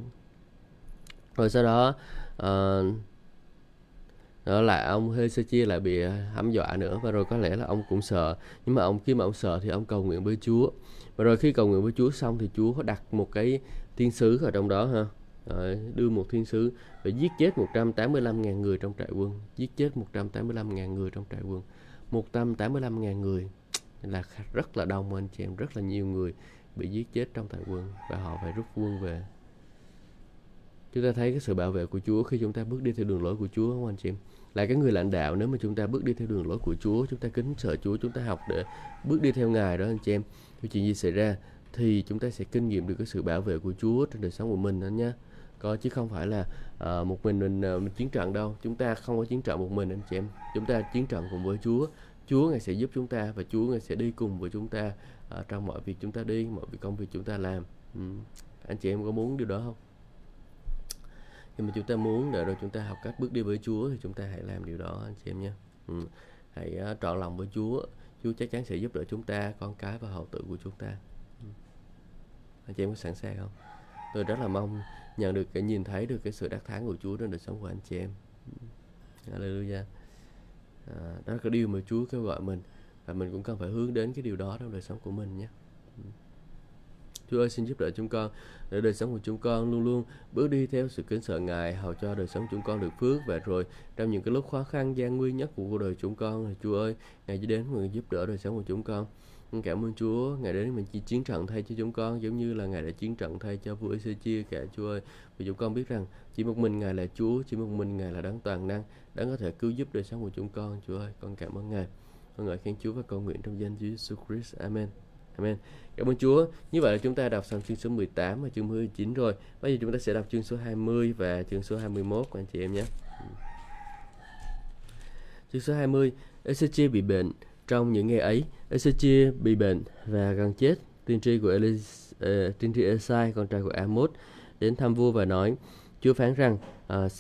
Rồi sau đó uh, đó là ông Hezekiah lại bị ờ, hãm dọa nữa. Và rồi có lẽ là ông cũng sợ. Nhưng mà ông khi mà ông sợ thì ông cầu nguyện với Chúa. Và rồi khi cầu nguyện với Chúa xong thì Chúa có đặt một cái thiên sứ ở trong đó ha. Rồi, đưa một thiên sứ và giết chết 185.000 người trong trại quân. Giết chết 185.000 người trong trại quân. 185.000 người là rất là đông anh chị em. Rất là nhiều người bị giết chết trong trại quân. Và họ phải rút quân về. Chúng ta thấy cái sự bảo vệ của Chúa khi chúng ta bước đi theo đường lối của Chúa không anh chị em? Là cái người lãnh đạo nếu mà chúng ta bước đi theo đường lối của Chúa chúng ta kính sợ Chúa chúng ta học để bước đi theo Ngài đó anh chị em. Thì chuyện gì xảy ra thì chúng ta sẽ kinh nghiệm được cái sự bảo vệ của Chúa trên đời sống của mình anh nhé có chứ không phải là uh, một mình mình, uh, mình chiến trận đâu. Chúng ta không có chiến trận một mình anh chị em. Chúng ta chiến trận cùng với Chúa. Chúa ngài sẽ giúp chúng ta và Chúa ngài sẽ đi cùng với chúng ta uh, trong mọi việc chúng ta đi mọi việc công việc chúng ta làm. Ừ. anh chị em có muốn điều đó không? Nhưng mà chúng ta muốn để rồi chúng ta học cách bước đi với Chúa thì chúng ta hãy làm điều đó anh chị em nhé. Ừ. hãy uh, trọn lòng với Chúa. Chúa chắc chắn sẽ giúp đỡ chúng ta con cái và hậu tự của chúng ta. Ừ. anh chị em có sẵn sàng không? Tôi rất là mong nhận được cái nhìn thấy được cái sự đắc thắng của Chúa trong đời sống của anh chị em. Ừ. Hallelujah. À, đó là cái điều mà Chúa kêu gọi mình và mình cũng cần phải hướng đến cái điều đó trong đời sống của mình nhé. Ừ. Chúa ơi xin giúp đỡ chúng con để đời sống của chúng con luôn luôn bước đi theo sự kính sợ Ngài hầu cho đời sống chúng con được phước và rồi trong những cái lúc khó khăn gian nguy nhất của cuộc đời chúng con thì Chúa ơi Ngài chỉ đến người giúp đỡ đời sống của chúng con Cảm ơn Chúa, Ngài đến mình chỉ chiến trận thay cho chúng con giống như là Ngài đã chiến trận thay cho vua Ezechia cả Chúa ơi. Vì chúng con biết rằng chỉ một mình Ngài là Chúa, chỉ một mình Ngài là đấng toàn năng, đấng có thể cứu giúp đời sống của chúng con. Chúa ơi, con cảm ơn Ngài. Con ngợi khen Chúa và cầu nguyện trong danh Chúa Jesus Christ. Amen. Amen. Cảm ơn Chúa. Như vậy là chúng ta đọc xong chương số 18 và chương 19 rồi. Bây giờ chúng ta sẽ đọc chương số 20 và chương số 21 anh chị em nhé. Ừ. Chương số 20, Ezechia bị bệnh trong những ngày ấy, Ezechia bị bệnh và gần chết. Tiên tri của Elis, uh, ờ, tiên tri Esai, con trai của Amos, đến thăm vua và nói, Chúa phán rằng, uh,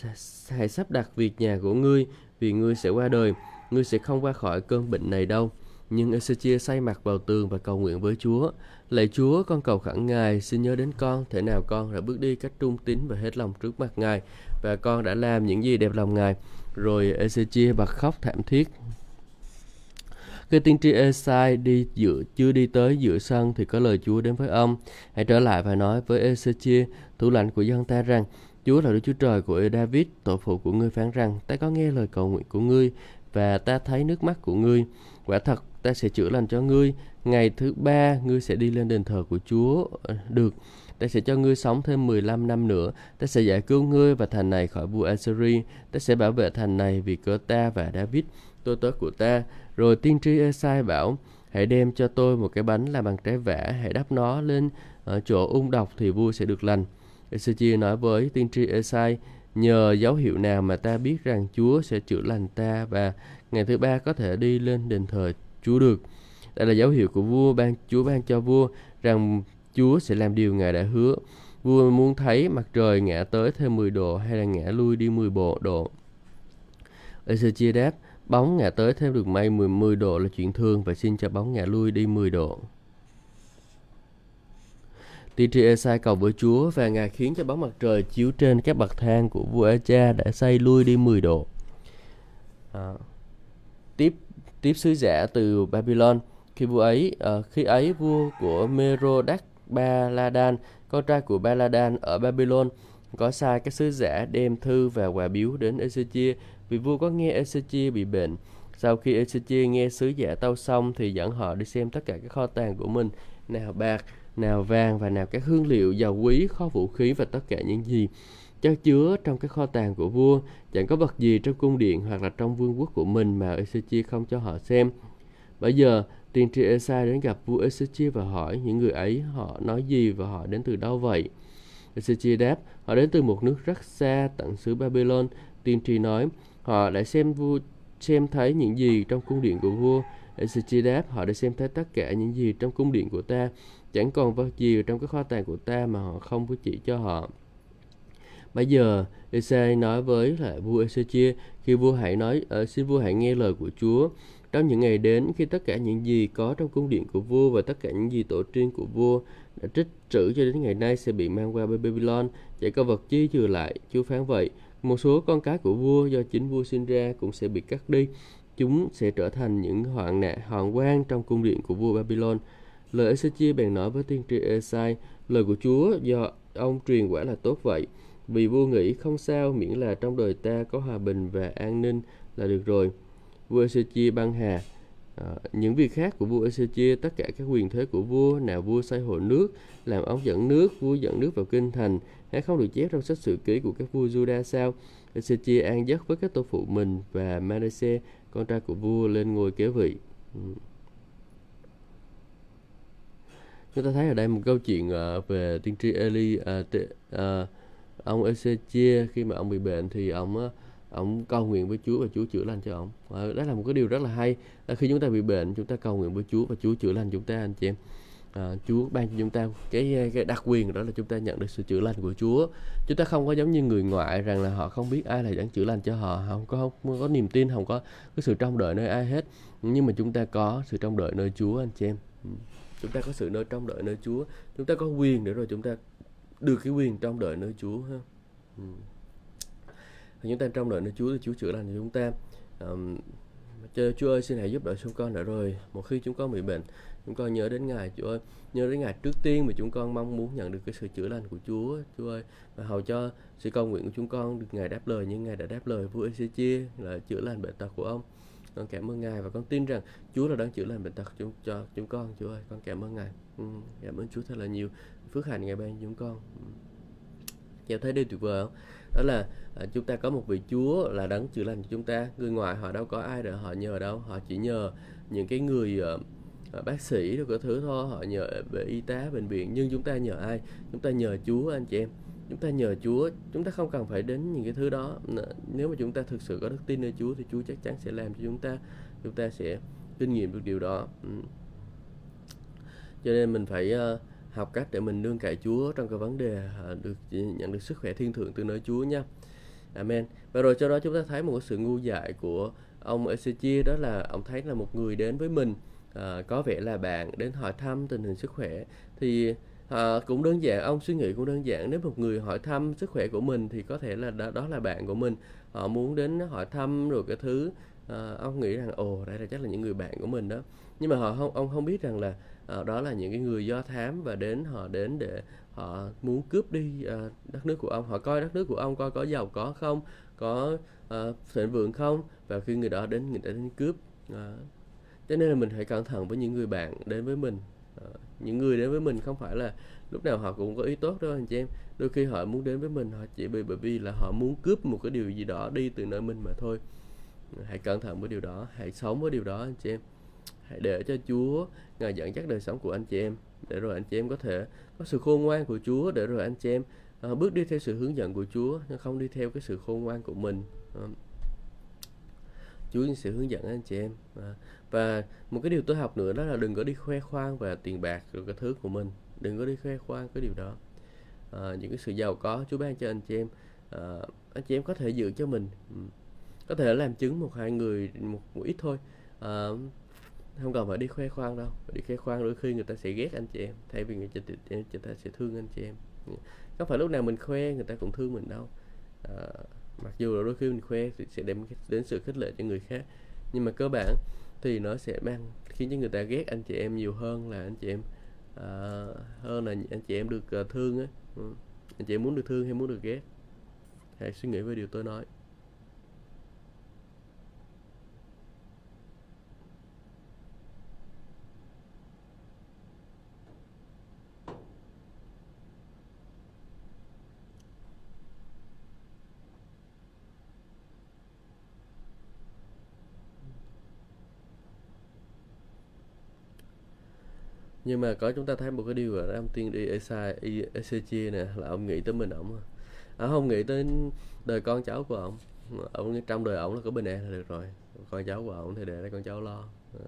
hãy sắp đặt việc nhà của ngươi, vì ngươi sẽ qua đời, ngươi sẽ không qua khỏi cơn bệnh này đâu. Nhưng Ezechia say mặt vào tường và cầu nguyện với Chúa. Lạy Chúa, con cầu khẩn Ngài, xin nhớ đến con, thể nào con đã bước đi cách trung tín và hết lòng trước mặt Ngài, và con đã làm những gì đẹp lòng Ngài. Rồi Ezechia bật khóc thảm thiết khi tiên tri Esai đi giữa chưa đi tới giữa sân thì có lời Chúa đến với ông. Hãy trở lại và nói với Ezechia, thủ lãnh của dân ta rằng, Chúa là Đức Chúa Trời của David, tổ phụ của ngươi phán rằng, ta có nghe lời cầu nguyện của ngươi và ta thấy nước mắt của ngươi. Quả thật, ta sẽ chữa lành cho ngươi. Ngày thứ ba, ngươi sẽ đi lên đền thờ của Chúa ờ, được. Ta sẽ cho ngươi sống thêm 15 năm nữa. Ta sẽ giải cứu ngươi và thành này khỏi vua Assyri. Ta sẽ bảo vệ thành này vì cớ ta và David tôi tớ của ta. Rồi tiên tri Esai bảo, hãy đem cho tôi một cái bánh làm bằng trái vả hãy đắp nó lên ở chỗ ung độc thì vua sẽ được lành Ezechia nói với tiên tri Esai nhờ dấu hiệu nào mà ta biết rằng Chúa sẽ chữa lành ta và ngày thứ ba có thể đi lên đền thờ Chúa được đây là dấu hiệu của vua ban Chúa ban cho vua rằng Chúa sẽ làm điều Ngài đã hứa. Vua muốn thấy mặt trời ngã tới thêm 10 độ hay là ngã lui đi 10 bộ độ. Ezechia đáp, bóng ngã tới thêm được mây 10, 10 độ là chuyện thường và xin cho bóng ngã lui đi 10 độ. Tiên tri Esai cầu với Chúa và Ngài khiến cho bóng mặt trời chiếu trên các bậc thang của vua Acha đã xây lui đi 10 độ. À, tiếp sứ giả từ Babylon. Khi vua ấy uh, khi ấy vua của Merodach Baladan con trai của Baladan ở Babylon có sai các sứ giả đem thư và quà biếu đến Ezechia vì vua có nghe Ezechia bị bệnh. Sau khi Ezechia nghe sứ giả tâu xong thì dẫn họ đi xem tất cả các kho tàng của mình nào bạc nào vàng và nào các hương liệu dầu quý kho vũ khí và tất cả những gì chất chứa trong cái kho tàng của vua, chẳng có vật gì trong cung điện hoặc là trong vương quốc của mình mà Ezechia không cho họ xem. Bây giờ tiên tri Esai đến gặp vua Ezechia và hỏi những người ấy họ nói gì và họ đến từ đâu vậy? Ezechia đáp, họ đến từ một nước rất xa tận xứ Babylon. Tiên tri nói, họ đã xem vua, xem thấy những gì trong cung điện của vua. Ezechia đáp, họ đã xem thấy tất cả những gì trong cung điện của ta. Chẳng còn vật gì trong cái kho tàng của ta mà họ không có chỉ cho họ. Bây giờ, Esai nói với lại vua Ezechia, khi vua hãy nói, uh, xin vua hãy nghe lời của Chúa. Trong những ngày đến, khi tất cả những gì có trong cung điện của vua và tất cả những gì tổ tiên của vua đã trích trữ cho đến ngày nay sẽ bị mang qua Babylon, chỉ có vật chi trừ lại, Chúa phán vậy. Một số con cái của vua do chính vua sinh ra cũng sẽ bị cắt đi. Chúng sẽ trở thành những hoạn nạn hoàng quan trong cung điện của vua Babylon. Lời Ezechia bèn nói với tiên tri Esai, lời của Chúa do ông truyền quả là tốt vậy. Vì vua nghĩ không sao miễn là trong đời ta có hòa bình và an ninh là được rồi. Vua Ezechia băng hà À, những việc khác của vua Ezechia, tất cả các quyền thế của vua, nào vua xây hồ nước, làm ống dẫn nước, vua dẫn nước vào kinh thành, hay không được chép trong sách sử ký của các vua Juda sao? Ezechia an giấc với các tổ phụ mình và Manasseh, con trai của vua lên ngôi kế vị. Ừ. Chúng ta thấy ở đây một câu chuyện uh, về tiên tri Eli, uh, t, uh, ông Ezechia khi mà ông bị bệnh thì ông ông cầu nguyện với Chúa và Chúa chữa lành cho ông. Và đó là một cái điều rất là hay. Là khi chúng ta bị bệnh chúng ta cầu nguyện với Chúa và Chúa chữa lành chúng ta anh chị em. À, Chúa ban cho chúng ta cái cái đặc quyền đó là chúng ta nhận được sự chữa lành của Chúa. Chúng ta không có giống như người ngoại rằng là họ không biết ai là dẫn chữa lành cho họ không có không có niềm tin không có cái sự trông đợi nơi ai hết. Nhưng mà chúng ta có sự trông đợi nơi Chúa anh chị em. Ừ. Chúng ta có sự nơi trông đợi nơi Chúa. Chúng ta có quyền để rồi chúng ta được cái quyền trong đợi nơi Chúa ha. Ừ. Thì chúng ta trong đợi nơi Chúa thì Chúa chữa lành cho chúng ta. Um, Chúa ơi xin hãy giúp đỡ chúng con đã rồi. Một khi chúng con bị bệnh chúng con nhớ đến ngài Chúa ơi. Nhớ đến ngài trước tiên mà chúng con mong muốn nhận được cái sự chữa lành của Chúa Chúa ơi. Và hầu cho sự cầu nguyện của chúng con được ngài đáp lời như ngài đã đáp lời vua Ezechia là chữa lành bệnh tật của ông. Con cảm ơn ngài và con tin rằng Chúa là đang chữa lành bệnh tật cho chúng con Chúa ơi. Con cảm ơn ngài. Ừ, cảm ơn Chúa thật là nhiều phước hạnh ngài ban cho chúng con. Chào Em thấy điều tuyệt vời không? đó là à, chúng ta có một vị Chúa là đấng chữa lành cho chúng ta. Người ngoài họ đâu có ai để họ nhờ đâu. Họ chỉ nhờ những cái người uh, bác sĩ rồi cái thứ thôi. Họ nhờ về y tá bệnh viện. Nhưng chúng ta nhờ ai? Chúng ta nhờ Chúa anh chị em. Chúng ta nhờ Chúa. Chúng ta không cần phải đến những cái thứ đó. Nếu mà chúng ta thực sự có đức tin nơi Chúa thì Chúa chắc chắn sẽ làm cho chúng ta. Chúng ta sẽ kinh nghiệm được điều đó. Ừ. cho nên mình phải uh, học cách để mình nương cậy Chúa trong cái vấn đề à, được nhận được sức khỏe thiên thượng từ nơi Chúa nha. Amen. Và rồi cho đó chúng ta thấy một sự ngu dại của ông Ezechia đó là ông thấy là một người đến với mình à, có vẻ là bạn đến hỏi thăm tình hình sức khỏe thì à, cũng đơn giản ông suy nghĩ cũng đơn giản nếu một người hỏi thăm sức khỏe của mình thì có thể là đó, đó là bạn của mình họ muốn đến hỏi thăm rồi cái thứ à, ông nghĩ rằng ồ đây là chắc là những người bạn của mình đó nhưng mà họ không ông không biết rằng là Ờ, đó là những cái người do thám và đến họ đến để họ muốn cướp đi ờ, đất nước của ông. Họ coi đất nước của ông coi có giàu có không, có ờ, thịnh vượng không? Và khi người đó đến, người ta đến cướp. Cho nên là mình phải cẩn thận với những người bạn đến với mình. Những người đến với mình không phải là lúc nào họ cũng có ý tốt đâu anh chị em. Đôi khi họ muốn đến với mình, họ chỉ bởi bởi vì là họ muốn cướp một cái điều gì đó đi từ nơi mình mà thôi. Hãy cẩn thận với điều đó, hãy sống với điều đó anh chị em hãy để cho Chúa ngài dẫn dắt đời sống của anh chị em để rồi anh chị em có thể có sự khôn ngoan của Chúa để rồi anh chị em uh, bước đi theo sự hướng dẫn của Chúa nhưng không đi theo cái sự khôn ngoan của mình. Uh, Chúa sẽ hướng dẫn anh chị em à, và một cái điều tôi học nữa đó là đừng có đi khoe khoang về tiền bạc rồi cái thứ của mình. Đừng có đi khoe khoang cái điều đó. À, những cái sự giàu có Chúa ban cho anh chị em à, anh chị em có thể giữ cho mình. Ừ. Có thể làm chứng một hai người một, một ít thôi. À, không cần phải đi khoe khoang đâu. Đi khoe khoang đôi khi người ta sẽ ghét anh chị em thay vì người ta sẽ thương anh chị em. Không phải lúc nào mình khoe người ta cũng thương mình đâu. À, mặc dù là đôi khi mình khoe thì sẽ đem đến sự khích lệ cho người khác. Nhưng mà cơ bản thì nó sẽ mang khiến cho người ta ghét anh chị em nhiều hơn là anh chị em à, hơn là anh chị em được uh, thương á. Ừ. anh chị em muốn được thương hay muốn được ghét? Hãy suy nghĩ về điều tôi nói. Nhưng mà có chúng ta thấy một cái điều là ông tiên đi ECG nè là ông nghĩ tới mình ổng à. à, không nghĩ tới đời con cháu của ông ông trong đời ổng là có bình an là được rồi. Con cháu của ổng thì để cho con cháu lo. À.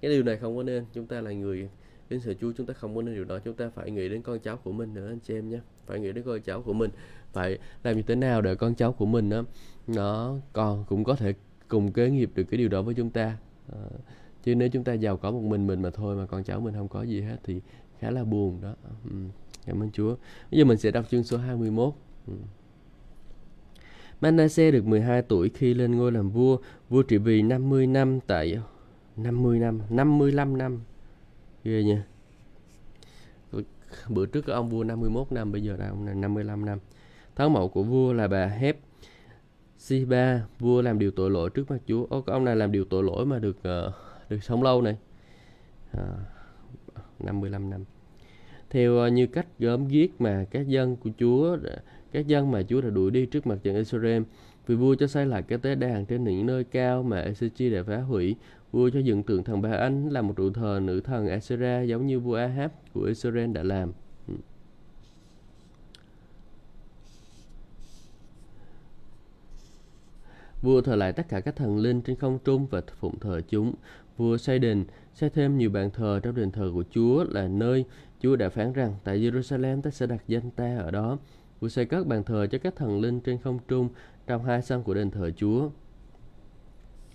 Cái điều này không có nên. Chúng ta là người đến sự Chúa chúng ta không có nên điều đó. Chúng ta phải nghĩ đến con cháu của mình nữa anh chị em nhé. Phải nghĩ đến con cháu của mình. Phải làm như thế nào để con cháu của mình đó, nó còn cũng có thể cùng kế nghiệp được cái điều đó với chúng ta. À, chứ nếu chúng ta giàu có một mình mình mà thôi mà con cháu mình không có gì hết thì khá là buồn đó. Ừ. cảm ơn Chúa. Bây giờ mình sẽ đọc chương số 21 ừ. Manasseh được 12 tuổi khi lên ngôi làm vua vua trị vì 50 năm tại 50 năm 55 năm. Ghê nha bữa trước ông vua 51 năm bây giờ là ông là 55 năm. Tháng mẫu của vua là bà Hép Siba vua làm điều tội lỗi trước mặt Chúa. Ô, ông này làm điều tội lỗi mà được uh, được sống lâu này à, 55 năm theo à, như cách gớm ghiếc mà các dân của Chúa các dân mà Chúa đã đuổi đi trước mặt trận Israel vì vua cho xây lại cái tế đàn trên những nơi cao mà Ezechi đã phá hủy vua cho dựng tượng thần Ba Anh là một trụ thờ nữ thần Asera giống như vua Ahab của Israel đã làm. Ừ. Vua thờ lại tất cả các thần linh trên không trung và phụng thờ chúng. Vua xây đền, xây thêm nhiều bàn thờ trong đền thờ của Chúa là nơi Chúa đã phán rằng tại Jerusalem ta sẽ đặt danh ta ở đó. Vua xây cất bàn thờ cho các thần linh trên không trung trong hai sân của đền thờ Chúa.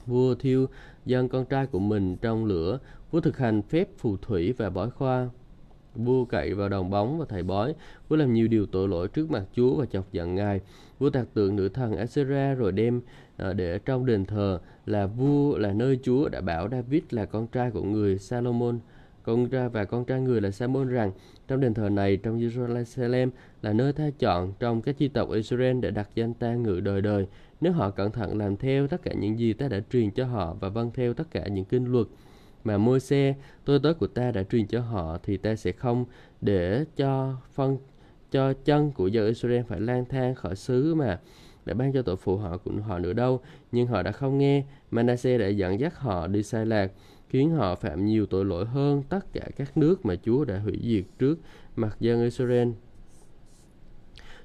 Vua thiêu dân con trai của mình trong lửa. Vua thực hành phép phù thủy và bói khoa. Vua cậy vào đồng bóng và thầy bói. Vua làm nhiều điều tội lỗi trước mặt Chúa và chọc giận Ngài. Vua tạc tượng nữ thần Asera rồi đem Ờ, để trong đền thờ là vua, là nơi Chúa đã bảo David là con trai của người Salomon. Con trai và con trai người là Salomon rằng, trong đền thờ này, trong Jerusalem là nơi ta chọn trong các chi tộc Israel để đặt danh ta ngự đời đời. Nếu họ cẩn thận làm theo tất cả những gì ta đã truyền cho họ và vâng theo tất cả những kinh luật mà môi xe tôi tớ của ta đã truyền cho họ, thì ta sẽ không để cho phân, cho chân của dân Israel phải lang thang khỏi xứ mà đã ban cho tội phụ họ của họ nữa đâu nhưng họ đã không nghe Manasseh đã dẫn dắt họ đi sai lạc khiến họ phạm nhiều tội lỗi hơn tất cả các nước mà Chúa đã hủy diệt trước mặt dân Israel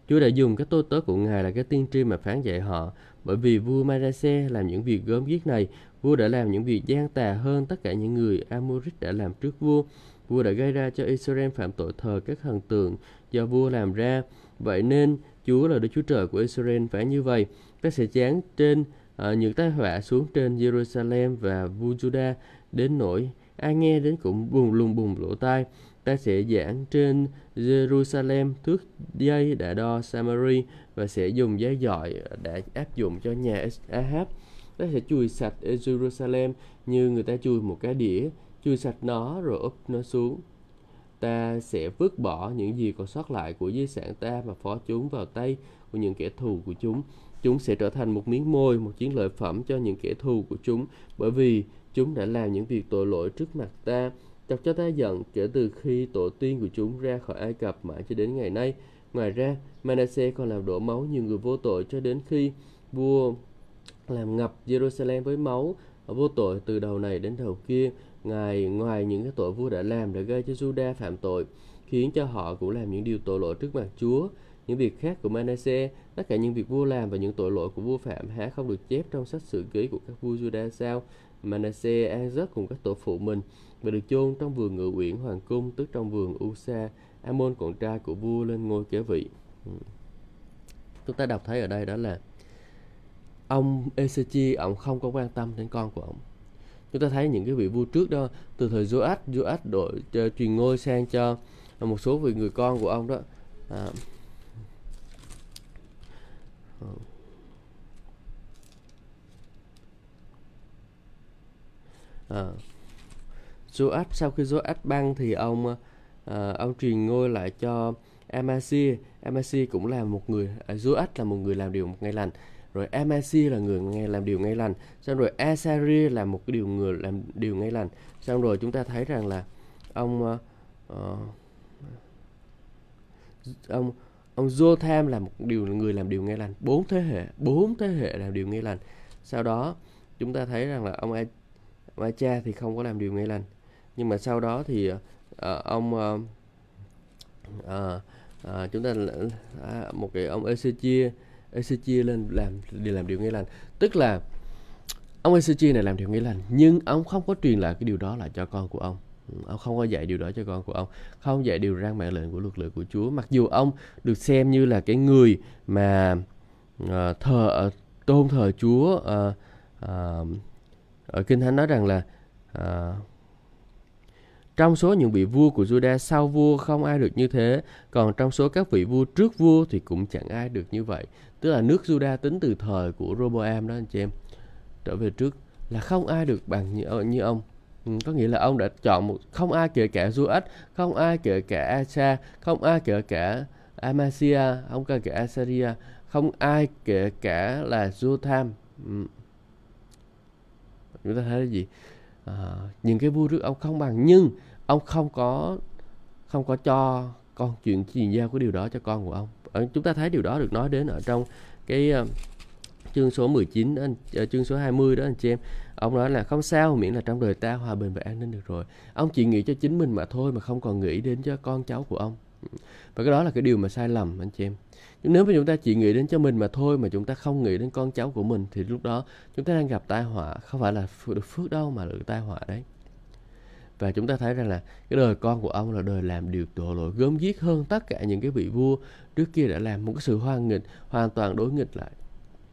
Chúa đã dùng các tôi tớ của Ngài là cái tiên tri mà phán dạy họ. Bởi vì vua Manasseh làm những việc gớm ghiếc này, vua đã làm những việc gian tà hơn tất cả những người Amorit đã làm trước vua. Vua đã gây ra cho Israel phạm tội thờ các thần tượng do vua làm ra. Vậy nên Chúa là Đức Chúa Trời của Israel phải như vậy. Ta sẽ chán trên uh, những tai họa xuống trên Jerusalem và vua Judah đến nỗi ai nghe đến cũng bùng lùng bùng lỗ tai ta sẽ giảng trên Jerusalem thước dây đã đo Samari và sẽ dùng dây dọi đã áp dụng cho nhà Ahab. Ta sẽ chùi sạch Jerusalem như người ta chùi một cái đĩa, chùi sạch nó rồi úp nó xuống. Ta sẽ vứt bỏ những gì còn sót lại của di sản ta và phó chúng vào tay của những kẻ thù của chúng. Chúng sẽ trở thành một miếng môi, một chiến lợi phẩm cho những kẻ thù của chúng bởi vì chúng đã làm những việc tội lỗi trước mặt ta chọc cho ta giận kể từ khi tổ tiên của chúng ra khỏi Ai Cập mãi cho đến ngày nay. Ngoài ra, Manasseh còn làm đổ máu nhiều người vô tội cho đến khi vua làm ngập Jerusalem với máu vô tội từ đầu này đến đầu kia. Ngài ngoài những cái tội vua đã làm đã gây cho Juda phạm tội, khiến cho họ cũng làm những điều tội lỗi trước mặt Chúa. Những việc khác của Manasseh, tất cả những việc vua làm và những tội lỗi của vua phạm há không được chép trong sách sử ký của các vua Juda sao? Manasseh an giấc cùng các tổ phụ mình và được chôn trong vườn ngự uyển hoàng cung tức trong vườn Usa. Amon con trai của vua lên ngôi kế vị. Ừ. Chúng ta đọc thấy ở đây đó là ông Ezechi ông không có quan tâm đến con của ông chúng ta thấy những cái vị vua trước đó từ thời Joash Joash đổi uh, truyền ngôi sang cho một số vị người con của ông đó. À, à, Joash sau khi Joash băng thì ông à, ông truyền ngôi lại cho Amasi. Amasi cũng là một người à, là một người làm điều một ngày lành rồi Amasi là người nghe làm điều ngay lành. Xong rồi Asari là một cái điều người làm điều ngay lành. Xong rồi chúng ta thấy rằng là ông uh, ông ông Jotham là một điều người làm điều ngay lành. Bốn thế hệ bốn thế hệ làm điều ngay lành. Sau đó chúng ta thấy rằng là ông A, ông Cha thì không có làm điều ngay lành. Nhưng mà sau đó thì uh, ông uh, uh, uh, chúng ta uh, một cái ông Ezechia Ezechia lên làm đi làm điều nghĩa lành. Tức là ông Ezechia này làm điều nghĩa lành nhưng ông không có truyền lại cái điều đó lại cho con của ông. Ừ, ông không có dạy điều đó cho con của ông không dạy điều răn mạng lệnh của luật lệ của Chúa. Mặc dù ông được xem như là cái người mà uh, thờ uh, tôn thờ Chúa uh, uh, ở kinh thánh nói rằng là uh, trong số những vị vua của Juda sau vua không ai được như thế, còn trong số các vị vua trước vua thì cũng chẳng ai được như vậy. Tức là nước Juda tính từ thời của Roboam đó anh chị em. Trở về trước là không ai được bằng như, như ông. Ừ, có nghĩa là ông đã chọn một không ai kể cả Joach, không ai kể cả Asa, không ai kể cả Amasia, không kể cả Asaria, không ai kể cả là Jotham. Ừ. Chúng ta thấy là gì? À, những cái vua trước ông không bằng nhưng ông không có không có cho con chuyện truyền giao cái điều đó cho con của ông Ờ, chúng ta thấy điều đó được nói đến ở trong cái uh, chương số 19 đó, uh, chương số 20 đó anh chị em. Ông nói là không sao miễn là trong đời ta hòa bình và an ninh được rồi. Ông chỉ nghĩ cho chính mình mà thôi mà không còn nghĩ đến cho con cháu của ông. Và cái đó là cái điều mà sai lầm anh chị em. Nếu mà chúng ta chỉ nghĩ đến cho mình mà thôi mà chúng ta không nghĩ đến con cháu của mình thì lúc đó chúng ta đang gặp tai họa không phải là được phước đâu mà là được tai họa đấy và chúng ta thấy rằng là cái đời con của ông là đời làm điều tội lỗi, gớm ghiếc hơn tất cả những cái vị vua trước kia đã làm, một cái sự hoang nghịch hoàn toàn đối nghịch lại.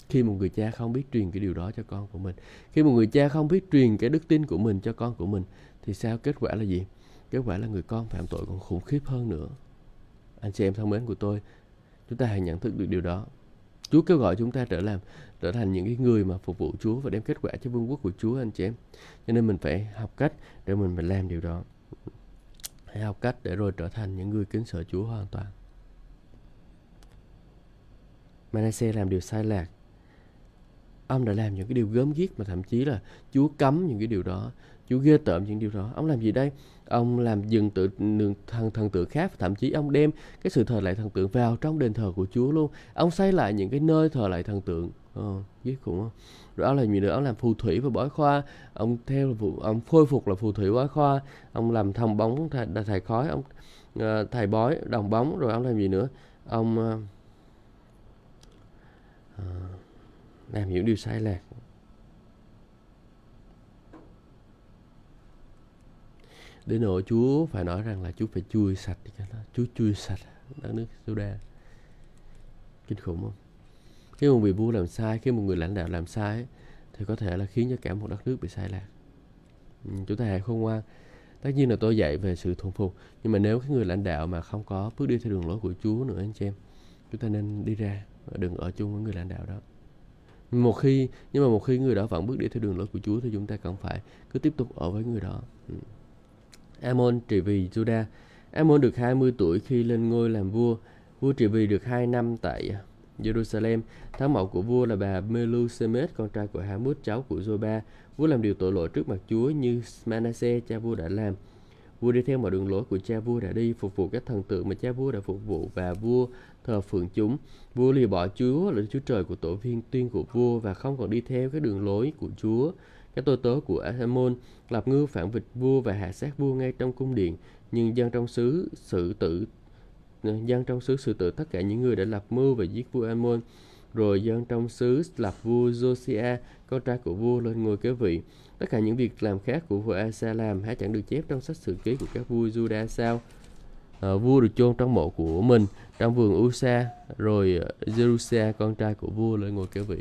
Khi một người cha không biết truyền cái điều đó cho con của mình, khi một người cha không biết truyền cái đức tin của mình cho con của mình, thì sao? Kết quả là gì? Kết quả là người con phạm tội còn khủng khiếp hơn nữa. Anh chị em thân mến của tôi, chúng ta hãy nhận thức được điều đó. Chúa kêu gọi chúng ta trở làm, trở thành những cái người mà phục vụ Chúa và đem kết quả cho vương quốc của Chúa, anh chị em. Cho nên mình phải học cách để mình phải làm điều đó. Hãy học cách để rồi trở thành những người kính sợ Chúa hoàn toàn. Manasseh làm điều sai lạc. Ông đã làm những cái điều gớm ghiếc mà thậm chí là Chúa cấm những cái điều đó. Chúa ghê tởm những điều đó. Ông làm gì đây? Ông làm dừng tự thần thần tượng khác thậm chí ông đem cái sự thờ lại thần tượng vào trong đền thờ của Chúa luôn. Ông xây lại những cái nơi thờ lại thần tượng ờ, biết khủng không? Rồi ông làm gì nữa? Ông làm phù thủy và bói khoa. Ông theo ông khôi phục là phù thủy bói khoa. Ông làm thòng bóng thầy, thầy khói. Ông ờ, uh, thầy bói đồng bóng. Rồi ông làm gì nữa? Ông uh, làm những điều sai lạc. Đến nỗi Chúa phải nói rằng là Chúa phải chui sạch cho nó. Chúa chui sạch đất nước Sudan kinh khủng không? Khi một vị vua làm sai, khi một người lãnh đạo làm sai thì có thể là khiến cho cả một đất nước bị sai lạc. Ừ, chúng ta hãy khôn ngoan. Tất nhiên là tôi dạy về sự thuần phục, nhưng mà nếu cái người lãnh đạo mà không có bước đi theo đường lối của Chúa nữa, anh chị em, chúng ta nên đi ra và đừng ở chung với người lãnh đạo đó. Một khi, nhưng mà một khi người đó vẫn bước đi theo đường lối của Chúa thì chúng ta cần phải cứ tiếp tục ở với người đó. Ừ. Amon trị vì Judah. Amon được 20 tuổi khi lên ngôi làm vua. Vua trị vì được 2 năm tại Jerusalem. Tháng mẫu của vua là bà Melusemet, con trai của Hamut, cháu của Zoba. Vua làm điều tội lỗi trước mặt Chúa như Manasseh, cha vua đã làm. Vua đi theo mọi đường lối của cha vua đã đi, phục vụ các thần tượng mà cha vua đã phục vụ và vua thờ phượng chúng. Vua lìa bỏ Chúa là Chúa trời của tổ viên tuyên của vua và không còn đi theo cái đường lối của Chúa các tôi tớ của Amon lập ngư phản vịt vua và hạ sát vua ngay trong cung điện. Nhưng dân trong xứ xử tử dân trong xứ xử tử tất cả những người đã lập mưu và giết vua Amon rồi dân trong xứ lập vua Josiah con trai của vua lên ngôi kế vị. Tất cả những việc làm khác của vua Asa làm há chẳng được chép trong sách sử ký của các vua Juda sao? À, vua được chôn trong mộ của mình trong vườn Usa. Rồi ờ, Jerusalem con trai của vua lên ngôi kế vị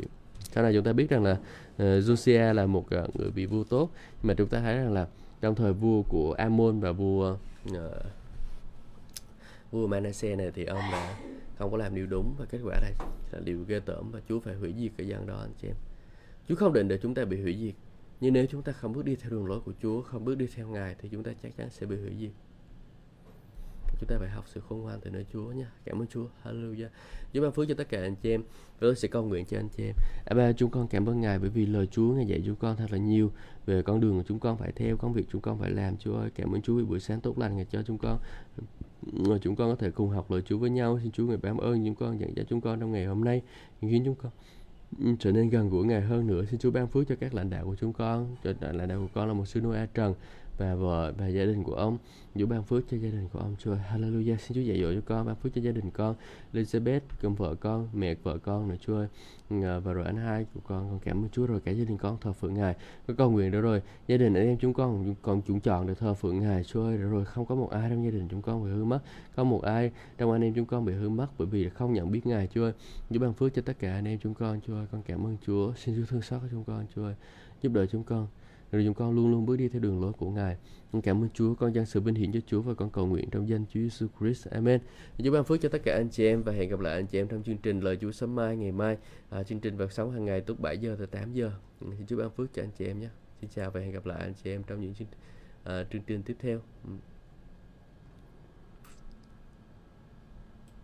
sau này chúng ta biết rằng là uh, Josiah là một uh, người vị vua tốt. Nhưng mà chúng ta thấy rằng là trong thời vua của Amon và vua uh, vua Manasseh này thì ông đã không có làm điều đúng. Và kết quả đây là điều ghê tởm và Chúa phải hủy diệt cái dân đó anh chị em. Chúa không định để chúng ta bị hủy diệt. Nhưng nếu chúng ta không bước đi theo đường lối của Chúa không bước đi theo Ngài thì chúng ta chắc chắn sẽ bị hủy diệt chúng ta phải học sự khôn ngoan từ nơi Chúa nha. Cảm ơn Chúa. Hallelujah. Chúa ban phước cho tất cả anh chị em và tôi sẽ cầu nguyện cho anh chị em. À, ba chúng con cảm ơn Ngài bởi vì lời Chúa Ngài dạy chúng con thật là nhiều về con đường mà chúng con phải theo công việc chúng con phải làm. Chúa ơi cảm ơn Chúa vì buổi sáng tốt lành Ngài cho chúng con. Rồi chúng con có thể cùng học lời Chúa với nhau. Xin Chúa Ngài ban ơn chúng con dẫn dắt chúng con trong ngày hôm nay khiến chúng con. Ừ, trở nên gần gũi Ngài hơn nữa. Xin Chúa ban phước cho các lãnh đạo của chúng con. Cho lãnh đạo của con là một sư Noa Trần và vợ và gia đình của ông. Chúa ban phước cho gia đình của ông. Chúa Hallelujah. Xin Chúa dạy dỗ cho con, ban phước cho gia đình con. Elizabeth cùng vợ con, mẹ vợ con nữa, Chúa ơi. Và rồi anh hai của con con cảm ơn Chúa rồi, cả gia đình con thờ phượng Ngài. Có cầu nguyện đó rồi. Gia đình anh em chúng con còn chúng chọn để thờ phượng Ngài, Chúa ơi. Rồi, không có một ai trong gia đình chúng con bị hư mất. Có một ai trong anh em chúng con bị hư mất bởi vì không nhận biết Ngài, Chúa ơi. Chúa ban phước cho tất cả anh em chúng con, Chúa ơi. Con cảm ơn Chúa. Xin Chúa thương xót chúng con, Chúa ơi. Giúp đỡ chúng con rồi chúng con luôn luôn bước đi theo đường lối của Ngài. Con cảm ơn Chúa, con dâng sự vinh hiển cho Chúa và con cầu nguyện trong danh Chúa Jesus Christ. Amen. Chúa ban phước cho tất cả anh chị em và hẹn gặp lại anh chị em trong chương trình lời Chúa sớm mai ngày mai. À, chương trình vào sóng hàng ngày lúc 7 giờ tới 8 giờ. Ừ, xin Chúa ban phước cho anh chị em nhé. Xin chào và hẹn gặp lại anh chị em trong những chương, à, chương trình tiếp theo. Ừ.